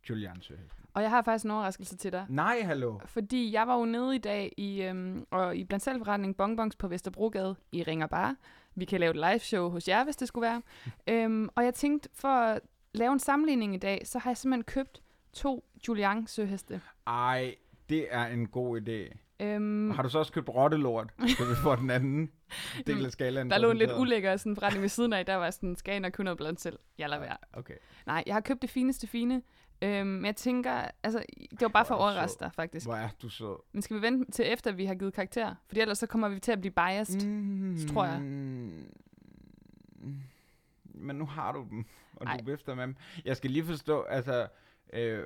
Speaker 5: Julian Søhesten.
Speaker 4: Og jeg har faktisk en overraskelse til dig.
Speaker 5: Nej, hallo.
Speaker 4: Fordi jeg var jo nede i dag i, øhm, og i blandt selvforretning Bonbons på Vesterbrogade i Ringer Bar. Vi kan lave et live show hos jer, hvis det skulle være. [LAUGHS] øhm, og jeg tænkte, for at lave en sammenligning i dag, så har jeg simpelthen købt to Julian søheste.
Speaker 5: Ej, det er en god idé.
Speaker 4: Øhm,
Speaker 5: Har du så også købt rottelort, [LAUGHS] så vi får den anden del af skalaen?
Speaker 4: der lå en lidt ulækker sådan forretning ved siden af, der var sådan, skal jeg købe noget blandt selv? Jeg lader være.
Speaker 5: Okay.
Speaker 4: Nej, jeg har købt det fineste fine. Øhm, men jeg tænker, altså, det var bare for at overraske dig, faktisk.
Speaker 5: Hvor er du så?
Speaker 4: Men skal vi vente til efter, vi har givet karakter? Fordi ellers så kommer vi til at blive biased.
Speaker 5: Mm,
Speaker 4: Så tror jeg.
Speaker 5: Men nu har du dem, og
Speaker 4: Ej.
Speaker 5: du vifter med dem. Jeg skal lige forstå, altså, øh,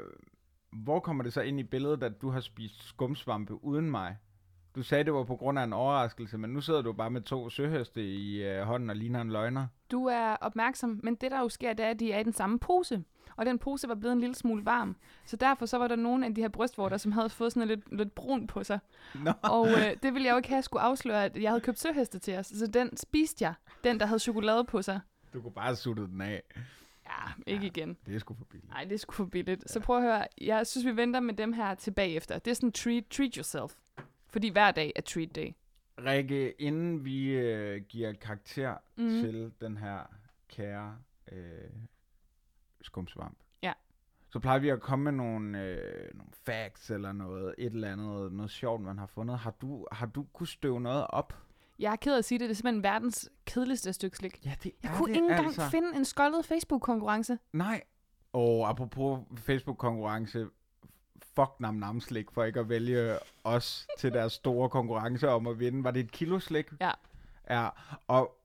Speaker 5: hvor kommer det så ind i billedet, at du har spist skumsvampe uden mig? Du sagde, det var på grund af en overraskelse, men nu sidder du bare med to søhøste i øh, hånden og ligner en løgner.
Speaker 4: Du er opmærksom, men det der jo sker, det er, at de er i den samme pose. Og den pose var blevet en lille smule varm. Så derfor så var der nogle af de her brystvorter, som havde fået sådan lidt, lidt brun på sig.
Speaker 5: Nå.
Speaker 4: Og øh, det ville jeg jo ikke have skulle afsløre, at jeg havde købt søheste til os. Så den spiste jeg. Den, der havde chokolade på sig.
Speaker 5: Du kunne bare have suttet den af.
Speaker 4: Ja, ikke
Speaker 5: Ja.
Speaker 4: igen.
Speaker 5: Det er sgu for billigt.
Speaker 4: Nej, det er sgu for billigt. Så prøv at høre. Jeg synes, vi venter med dem her tilbage efter. Det er sådan treat, treat yourself. Fordi hver dag er treat day.
Speaker 5: Rikke, inden vi øh, giver karakter mm. til den her kære øh, skumsvamp,
Speaker 4: Ja.
Speaker 5: så plejer vi at komme med nogle, øh, nogle facts eller noget, et eller andet, noget sjovt, man har fundet. Har du, har du kunne støve noget op?
Speaker 4: Jeg er ked af at sige det, det er simpelthen verdens kedeligste stykke slik.
Speaker 5: Ja, det
Speaker 4: Jeg
Speaker 5: er
Speaker 4: kunne
Speaker 5: det
Speaker 4: ikke engang
Speaker 5: altså.
Speaker 4: finde en skoldet Facebook-konkurrence.
Speaker 5: Nej. Og apropos Facebook-konkurrence, fuck nam nam slik for ikke at vælge os til deres store konkurrence om at vinde. Var det et kilo slik?
Speaker 4: Ja.
Speaker 5: Ja, og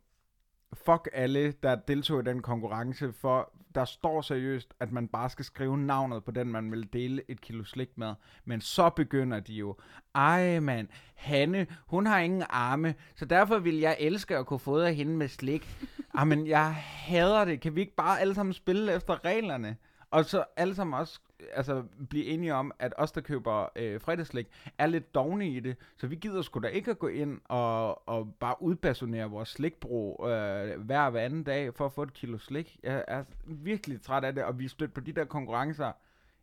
Speaker 5: fuck alle, der deltog i den konkurrence, for der står seriøst, at man bare skal skrive navnet på den, man vil dele et kilo slik med. Men så begynder de jo, ej mand, Hanne, hun har ingen arme, så derfor vil jeg elske at kunne fodre hende med slik. Jamen, jeg hader det. Kan vi ikke bare alle sammen spille efter reglerne? Og så alle sammen også altså, blive enige om, at os, der køber øh, fredagslik, er lidt dogne i det. Så vi gider sgu da ikke at gå ind og, og bare udbasonere vores slikbrug øh, hver og hver anden dag for at få et kilo slik. Jeg er virkelig træt af det, og vi er stødt på de der konkurrencer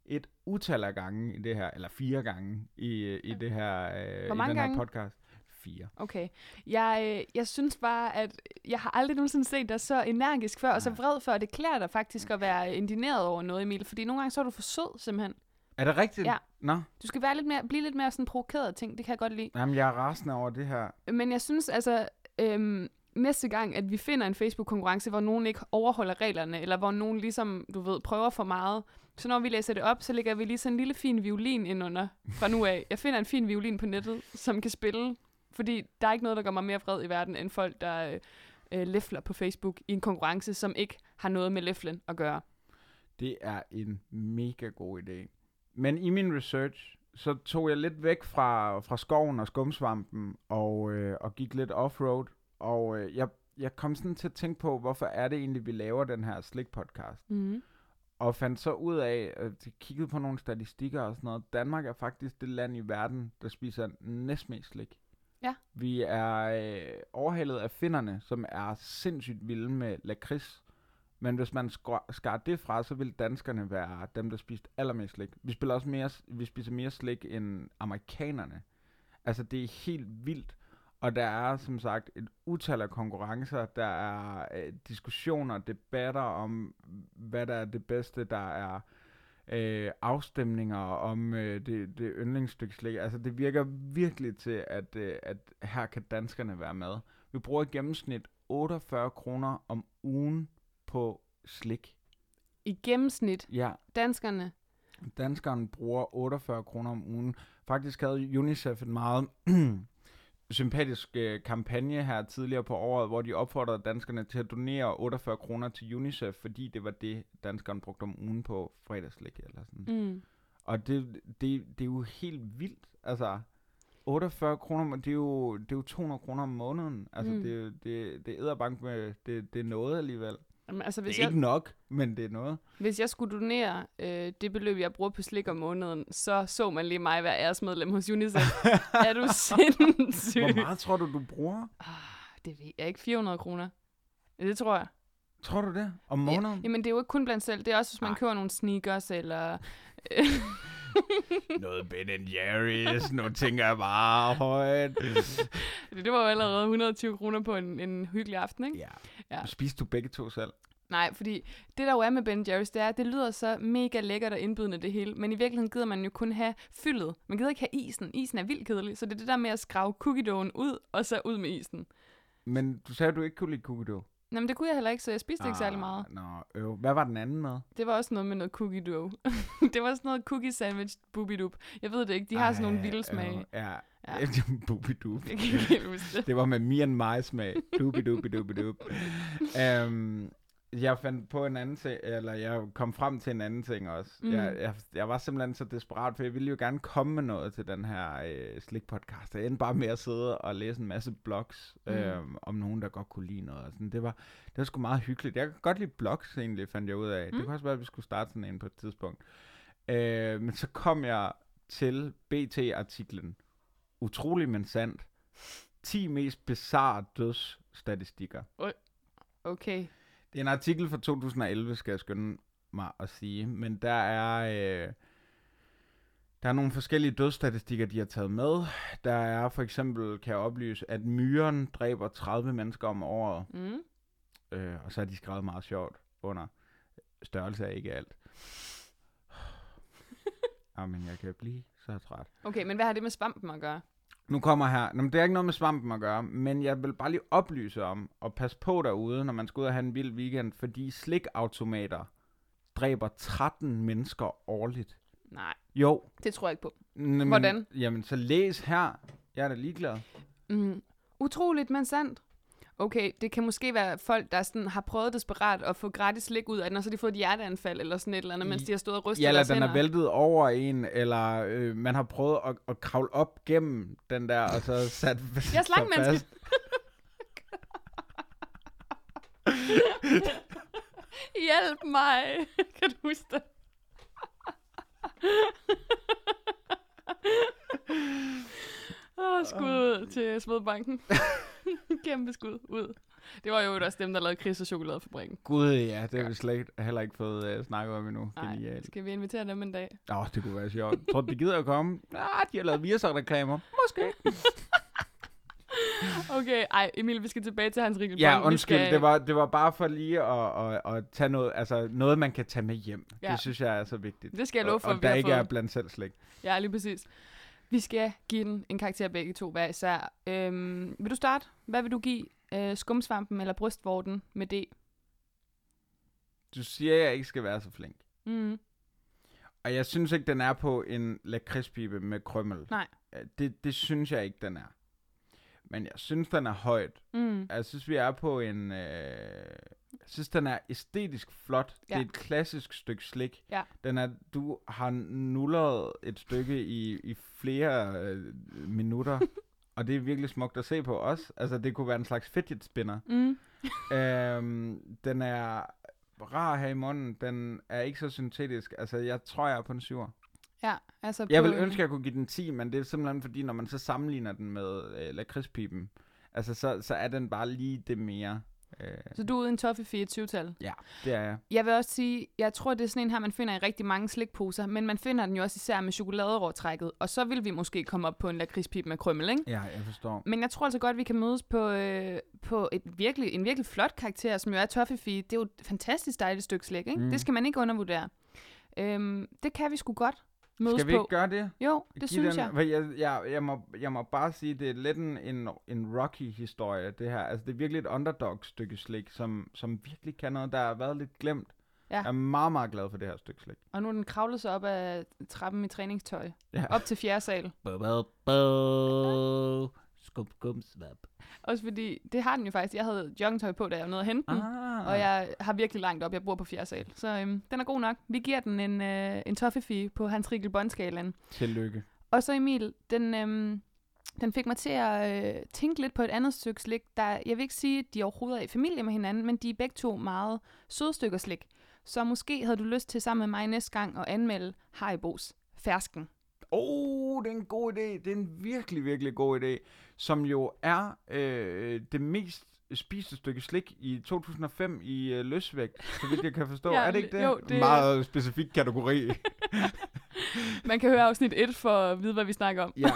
Speaker 5: et utal af gange i det her, eller fire gange i, i det her, øh,
Speaker 4: Hvor
Speaker 5: i
Speaker 4: mange
Speaker 5: den her
Speaker 4: gange?
Speaker 5: podcast. Fire.
Speaker 4: Okay. Jeg, øh, jeg synes bare, at jeg har aldrig nogensinde set dig så energisk før, og så vred før. Det klæder dig faktisk at være indineret over noget, Emil. Fordi nogle gange så er du for sød, simpelthen.
Speaker 5: Er det rigtigt?
Speaker 4: Ja.
Speaker 5: Nå,
Speaker 4: Du skal være lidt mere, blive lidt mere sådan provokeret af ting. Det kan jeg godt lide.
Speaker 5: Jamen, jeg er rasende over det her.
Speaker 4: Men jeg synes altså, øhm, næste gang, at vi finder en Facebook-konkurrence, hvor nogen ikke overholder reglerne, eller hvor nogen ligesom, du ved, prøver for meget, så når vi læser det op, så lægger vi lige sådan en lille fin violin ind under fra nu af. Jeg finder en fin violin på nettet, som kan spille, fordi der er ikke noget, der gør mig mere vred i verden, end folk, der øh, øh, læfler på Facebook i en konkurrence, som ikke har noget med læflen at gøre.
Speaker 5: Det er en mega god idé. Men i min research, så tog jeg lidt væk fra, fra skoven og skumsvampen, og, øh, og gik lidt offroad, og øh, jeg, jeg kom sådan til at tænke på, hvorfor er det egentlig, vi laver den her slik-podcast.
Speaker 4: Mm.
Speaker 5: Og fandt så ud af, at jeg kiggede på nogle statistikker og sådan noget. Danmark er faktisk det land i verden, der spiser næstmest slik.
Speaker 4: Ja.
Speaker 5: Vi er øh, overhalet af finnerne, som er sindssygt vilde med lakrids. Men hvis man skar, det fra, så vil danskerne være dem, der spiste allermest slik. Vi, spiller også mere, vi spiser mere slik end amerikanerne. Altså, det er helt vildt. Og der er som sagt et utal af konkurrencer. Der er øh, diskussioner, debatter om, hvad der er det bedste. Der er øh, afstemninger om øh, det, det yndlingsstykke slik. Altså, det virker virkelig til, at, øh, at her kan danskerne være med. Vi bruger i gennemsnit 48 kroner om ugen på slik.
Speaker 4: I gennemsnit,
Speaker 5: Ja,
Speaker 4: danskerne,
Speaker 5: danskeren bruger 48 kroner om ugen. Faktisk havde UNICEF en meget sympatisk øh, kampagne her tidligere på året, hvor de opfordrede danskerne til at donere 48 kroner til UNICEF, fordi det var det, danskeren brugte om ugen på fredagslik eller sådan.
Speaker 4: mm.
Speaker 5: Og det, det, det er jo helt vildt. Altså, 48 kroner, det er jo, det er jo 200 kroner om måneden. Altså,
Speaker 4: Mm.
Speaker 5: det, det, det er bank med, det, det er noget alligevel.
Speaker 4: Jamen, altså, hvis
Speaker 5: det er
Speaker 4: jeg,
Speaker 5: ikke nok, men det er noget.
Speaker 4: Hvis jeg skulle donere øh, det beløb, jeg bruger på slik om måneden, så så man lige mig være æresmedlem hos UNICEF. [LAUGHS] er du sindssyg?
Speaker 5: Hvor meget tror du, du bruger?
Speaker 4: Det ved jeg ikke. 400 kroner. Ja, Det tror jeg.
Speaker 5: Tror du det? Om
Speaker 4: Ja,
Speaker 5: måneden?
Speaker 4: jamen, det er jo ikke kun blandt selv. Det er også, hvis man
Speaker 5: Nej.
Speaker 4: køber nogle sneakers, eller... [LAUGHS]
Speaker 5: Noget Ben Jerry's, nu tænker jeg bare højt. [LAUGHS]
Speaker 4: det, det var jo allerede 120 kroner på en, en hyggelig aften, ikke?
Speaker 5: ja.
Speaker 4: Ja.
Speaker 5: Spiste du begge to selv?
Speaker 4: Nej, fordi det der jo er med Ben Jerry's, det er, at det lyder så mega lækkert og indbydende det hele, men i virkeligheden gider man jo kun have fyldet. Man gider ikke have isen. Isen er vildt kedelig, så det er det der med at skrave cookie ud, og så ud med isen.
Speaker 5: Men du sagde, at du ikke kunne lide cookie dough.
Speaker 4: Nå, men det kunne jeg heller ikke, så jeg spiste ah. ikke særlig meget.
Speaker 5: Nå, øv. Hvad var den anden med?
Speaker 4: Det var også noget med noget cookie dough. [LAUGHS] det var sådan noget cookie sandwich boobidup. Jeg ved det ikke, de har sådan nogle
Speaker 5: Ej,
Speaker 4: vilde smage.
Speaker 5: øv. Ja.
Speaker 4: Ja.
Speaker 5: Boobidoop.
Speaker 4: Jeg kan ikke huske det.
Speaker 5: Det var med me and my smag. Doop. um, jeg fandt på en anden ting, eller jeg kom frem til en anden ting også.
Speaker 4: Mm.
Speaker 5: Jeg, jeg, jeg var simpelthen så desperat, for jeg ville jo gerne komme med noget til den her øh, slik-podcast. Jeg endte bare med at sidde og læse en masse blogs
Speaker 4: Mm.
Speaker 5: øh, om nogen, der godt kunne lide noget. Og sådan. Det, var, det var sgu meget hyggeligt. Jeg kan godt lide blogs egentlig, fandt jeg ud af. Mm. Det kunne også være, at vi skulle starte sådan en på et tidspunkt. Øh, men så kom jeg til BT-artiklen. Utrolig men sandt. 10 mest bizarre dødsstatistikker.
Speaker 4: Okay.
Speaker 5: Det er en artikel fra 2011, skal jeg skynde mig at sige. Men der er, øh, der er nogle forskellige dødsstatistikker, de har taget med. Der er for eksempel, kan jeg oplyse, at myren dræber 30 mennesker om året.
Speaker 4: Mm.
Speaker 5: Øh, og så har de skrevet meget sjovt under. Størrelse er ikke alt. [LAUGHS] Jamen, jeg kan blive så træt.
Speaker 4: Okay, men hvad har det med svampen at gøre?
Speaker 5: Nu kommer her. Nå, men det er ikke noget med svampen at gøre, men jeg vil bare lige oplyse om, og passe på derude, når man skal ud og have en vild weekend, fordi slikautomater dræber 13 mennesker årligt.
Speaker 4: Nej,
Speaker 5: Jo.
Speaker 4: det tror jeg ikke på.
Speaker 5: Men,
Speaker 4: Hvordan?
Speaker 5: Jamen, så læs her. Jeg er da ligeglad.
Speaker 4: Mm. Utroligt, men sandt. Okay, det kan måske være folk, der sådan har prøvet desperat at få gratis slik ud af den, og så har de fået et hjerteanfald eller sådan et eller andet, mens de har stået og rystet
Speaker 5: Ja, eller den
Speaker 4: hænder.
Speaker 5: er væltet over en, eller øh, man har prøvet at, at kravle op gennem den der, og så sat [LAUGHS]
Speaker 4: Jeg er
Speaker 5: fast. [LAUGHS]
Speaker 4: Hjælp mig! [LAUGHS] kan du huske det? Oh, skud ud til Svedbanken. [LAUGHS] Kæmpe skud ud. Det var jo også dem, der lavede Chris og Chokoladefabrikken.
Speaker 5: Gud, ja, det har vi slet ikke, heller ikke fået uh, snakket om endnu.
Speaker 4: Nej,
Speaker 5: Genialt.
Speaker 4: skal vi invitere dem en dag?
Speaker 5: Åh, oh, det kunne være sjovt. Tror du, de gider at komme? Ah, de har lavet Viasat-reklamer. Måske. [LAUGHS]
Speaker 4: Okay, ej Emil, vi skal tilbage til Hans Rikkelbong.
Speaker 5: Ja, undskyld.
Speaker 4: skal-
Speaker 5: Det, var, det var bare for lige at, at, at tage noget, altså noget, man kan tage med hjem.
Speaker 4: Ja.
Speaker 5: Det synes jeg er så vigtigt.
Speaker 4: Det skal jeg love for,
Speaker 5: og, og der ikke
Speaker 4: fået.
Speaker 5: er blandt selv slik.
Speaker 4: Ja, lige præcis. Vi skal give den en karakter begge to hver især. Øhm, vil du starte? Hvad vil du give øh, skumsvampen eller brystvorten med det?
Speaker 5: Du siger, at jeg ikke skal være så flink.
Speaker 4: Mm.
Speaker 5: Og jeg synes ikke, den er på en lakridspibe med krømmel.
Speaker 4: Nej.
Speaker 5: Det, det synes jeg ikke, den er. Men jeg synes, den er højt.
Speaker 4: Mm.
Speaker 5: Jeg synes, vi er på en... Øh, jeg synes, den er æstetisk flot. Ja. Det er et klassisk stykke slik.
Speaker 4: Ja.
Speaker 5: Den er, du har nullet et stykke i, i flere øh, minutter. [LAUGHS] og det er virkelig smukt at se på os. Altså, det kunne være en slags fidget spinner.
Speaker 4: Mm. [LAUGHS]
Speaker 5: øhm, den er rar her i munden. Den er ikke så syntetisk. Altså, jeg tror, jeg er på en syver.
Speaker 4: Ja, altså
Speaker 5: Jeg vil ønske, at jeg kunne give den 10, men det er simpelthen fordi, når man så sammenligner den med øh, lakridspipen, altså så, så er den bare lige det mere. Øh,
Speaker 4: Så du er ude i en toffee 20-tal.
Speaker 5: ja, det er jeg.
Speaker 4: Jeg vil også sige, jeg tror, det er sådan en her, man finder i rigtig mange slikposer, men man finder den jo også især med chokoladeråtrækket, og så vil vi måske komme op på en lakridspip med krømmel, ikke?
Speaker 5: Ja, jeg forstår.
Speaker 4: Men jeg tror altså godt, vi kan mødes på, øh, på et virkelig, en virkelig flot karakter, som jo er Toffifee. Det er jo et fantastisk dejligt stykke slik, ikke?
Speaker 5: Mm.
Speaker 4: Det skal man ikke undervurdere. Øhm, det kan vi sgu godt mødes
Speaker 5: Skal vi
Speaker 4: på.
Speaker 5: ikke gøre det?
Speaker 4: Jo, det
Speaker 5: Giv
Speaker 4: synes
Speaker 5: den,
Speaker 4: jeg.
Speaker 5: for Jeg, jeg, jeg, må, jeg må bare sige, det er lidt en, en, en Rocky-historie, det her. Altså, det er virkelig et underdog-stykke slik, som, som virkelig kan noget, der har været lidt glemt.
Speaker 4: Ja.
Speaker 5: Jeg er meget, meget glad for det her stykke slik.
Speaker 4: Og nu er den kravlet sig op ad trappen i træningstøj.
Speaker 5: Ja.
Speaker 4: Op til fjerde sal.
Speaker 1: Skum, skum, svap.
Speaker 4: Også fordi, det har den jo faktisk. Jeg havde joggingtøj på, da jeg var nede og hente den.
Speaker 5: Ah.
Speaker 4: Og jeg har virkelig langt op. Jeg bor på fjerde sal. Så øhm, den er god nok. Vi giver den en, øh, en Toffifee på Hans Rikkel Bondskalaen.
Speaker 5: Tillykke.
Speaker 4: Og så Emil, den, øhm, den fik mig til at øh, tænke lidt på et andet stykke slik, der, jeg vil ikke sige, at de overhovedet er i familie med hinanden, men de er begge to meget søde stykker slik. Så måske havde du lyst til sammen med mig næste gang at anmelde Haribos fersken.
Speaker 5: Oh, det er en god idé. Det er en virkelig, virkelig god idé. Som jo er øh, det mest spiste stykke slik i 2005 i øh, løsvægt, så vidt jeg kan forstå. [LAUGHS]
Speaker 4: Ja,
Speaker 5: er det ikke det?
Speaker 4: jo, det-
Speaker 5: Meget specifik kategori. [LAUGHS]
Speaker 4: Man kan høre afsnit 1 for at vide, hvad vi snakker om.
Speaker 5: ja.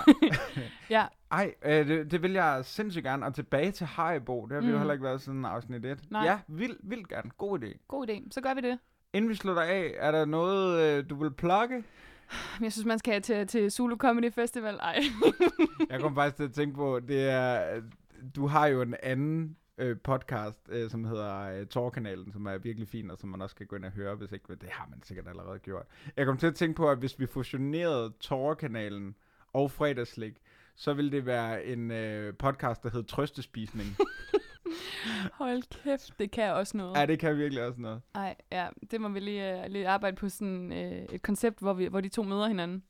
Speaker 5: [LAUGHS]
Speaker 4: Ja,
Speaker 5: Ej, øh, det, det vil jeg sindssygt gerne. Og tilbage til Haribo, det har vi jo
Speaker 4: Mm.
Speaker 5: heller ikke været siden afsnit 1.
Speaker 4: Nej.
Speaker 5: Ja, vildt, vildt gerne. God idé.
Speaker 4: god idé. Så gør vi det.
Speaker 5: Inden vi slutter af, er der noget, øh, du vil plukke? [SIGHS]
Speaker 4: Jeg synes, man skal have til, til Zulu Comedy Festival. Ej. [LAUGHS]
Speaker 5: Jeg kom faktisk til at tænke på, det er, du har jo en anden øh, podcast, øh, som hedder øh, Torkanalen, som er virkelig fin, og som man også kan gå ind og høre, hvis ikke, det har man sikkert allerede gjort. Jeg kom til at tænke på, at hvis vi fusionerede Torkanalen og Fredagslik, så ville det være en øh, podcast, der hed Trøstespisning. [LAUGHS] [LAUGHS]
Speaker 4: Hold kæft, det kan også noget.
Speaker 5: ja, det kan virkelig også noget.
Speaker 4: Ej, ja, det må vi lige, uh, lige arbejde på sådan uh, et koncept, hvor, vi, hvor de to møder hinanden.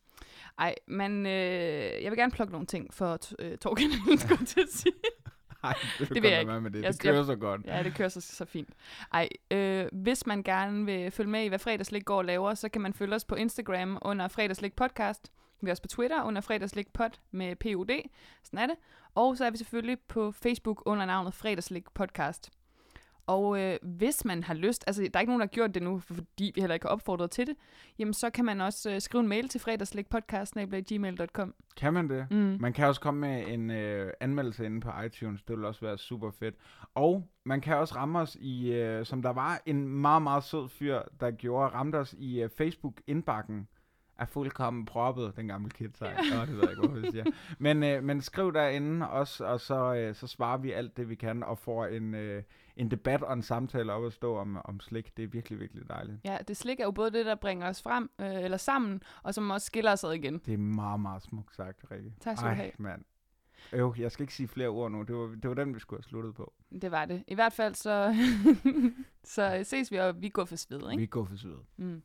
Speaker 4: Ej, men uh, jeg vil gerne plukke nogle ting for uh, Torkanalen, [LAUGHS] skulle jeg til at sige. [LAUGHS]
Speaker 5: Nej, det,
Speaker 4: Det vil jeg ikke.
Speaker 5: Med med det.
Speaker 4: Jeg-
Speaker 5: det kører
Speaker 4: jeg-
Speaker 5: så godt.
Speaker 4: Ja, det kører så, så fint. Ej, øh, hvis man gerne vil følge med i, hvad Fredagslik går og laver, så kan man følge os på Instagram under Fredagslik Podcast. Vi er også på Twitter under Fredagslik Pod med PUD. Sådan er det. Og så er vi selvfølgelig på Facebook under navnet Fredagslik Podcast. Og øh, hvis man har lyst, altså der er ikke nogen, der har gjort det nu, fordi vi heller ikke har opfordret til det, jamen så kan man også øh, skrive en mail til fredagslikpodcast.gmail.com.
Speaker 5: Kan man det?
Speaker 4: Mm.
Speaker 5: Man kan også komme med en øh, anmeldelse inde på iTunes. Det vil også være super fedt. Og man kan også ramme os i, øh, som der var en meget, meget sød fyr, der gjorde, ramte os i øh, Facebook-indbakken er fuldkommen proppet, den gamle kid sang. Nå, det ved jeg ikke, hvorfor jeg siger. Men, øh, men skriv derinde også, og så, øh, så svarer vi alt det, vi kan, og får en, øh, en debat og en samtale op at stå om, om slik. Det er virkelig, virkelig dejligt.
Speaker 4: Ja, det slik er jo både det, der bringer os frem, øh, eller sammen, og som også skiller os ad igen.
Speaker 5: Det er meget, meget smukt sagt, Rikke.
Speaker 4: Tak skal du have.
Speaker 5: mand. Øv, jeg skal ikke sige flere ord nu. Det var, det var den, vi skulle have sluttet på.
Speaker 4: Det var det. I hvert fald så, [LAUGHS] så ses vi, og vi går for sved, ikke?
Speaker 5: Vi går for sved.
Speaker 4: Mm.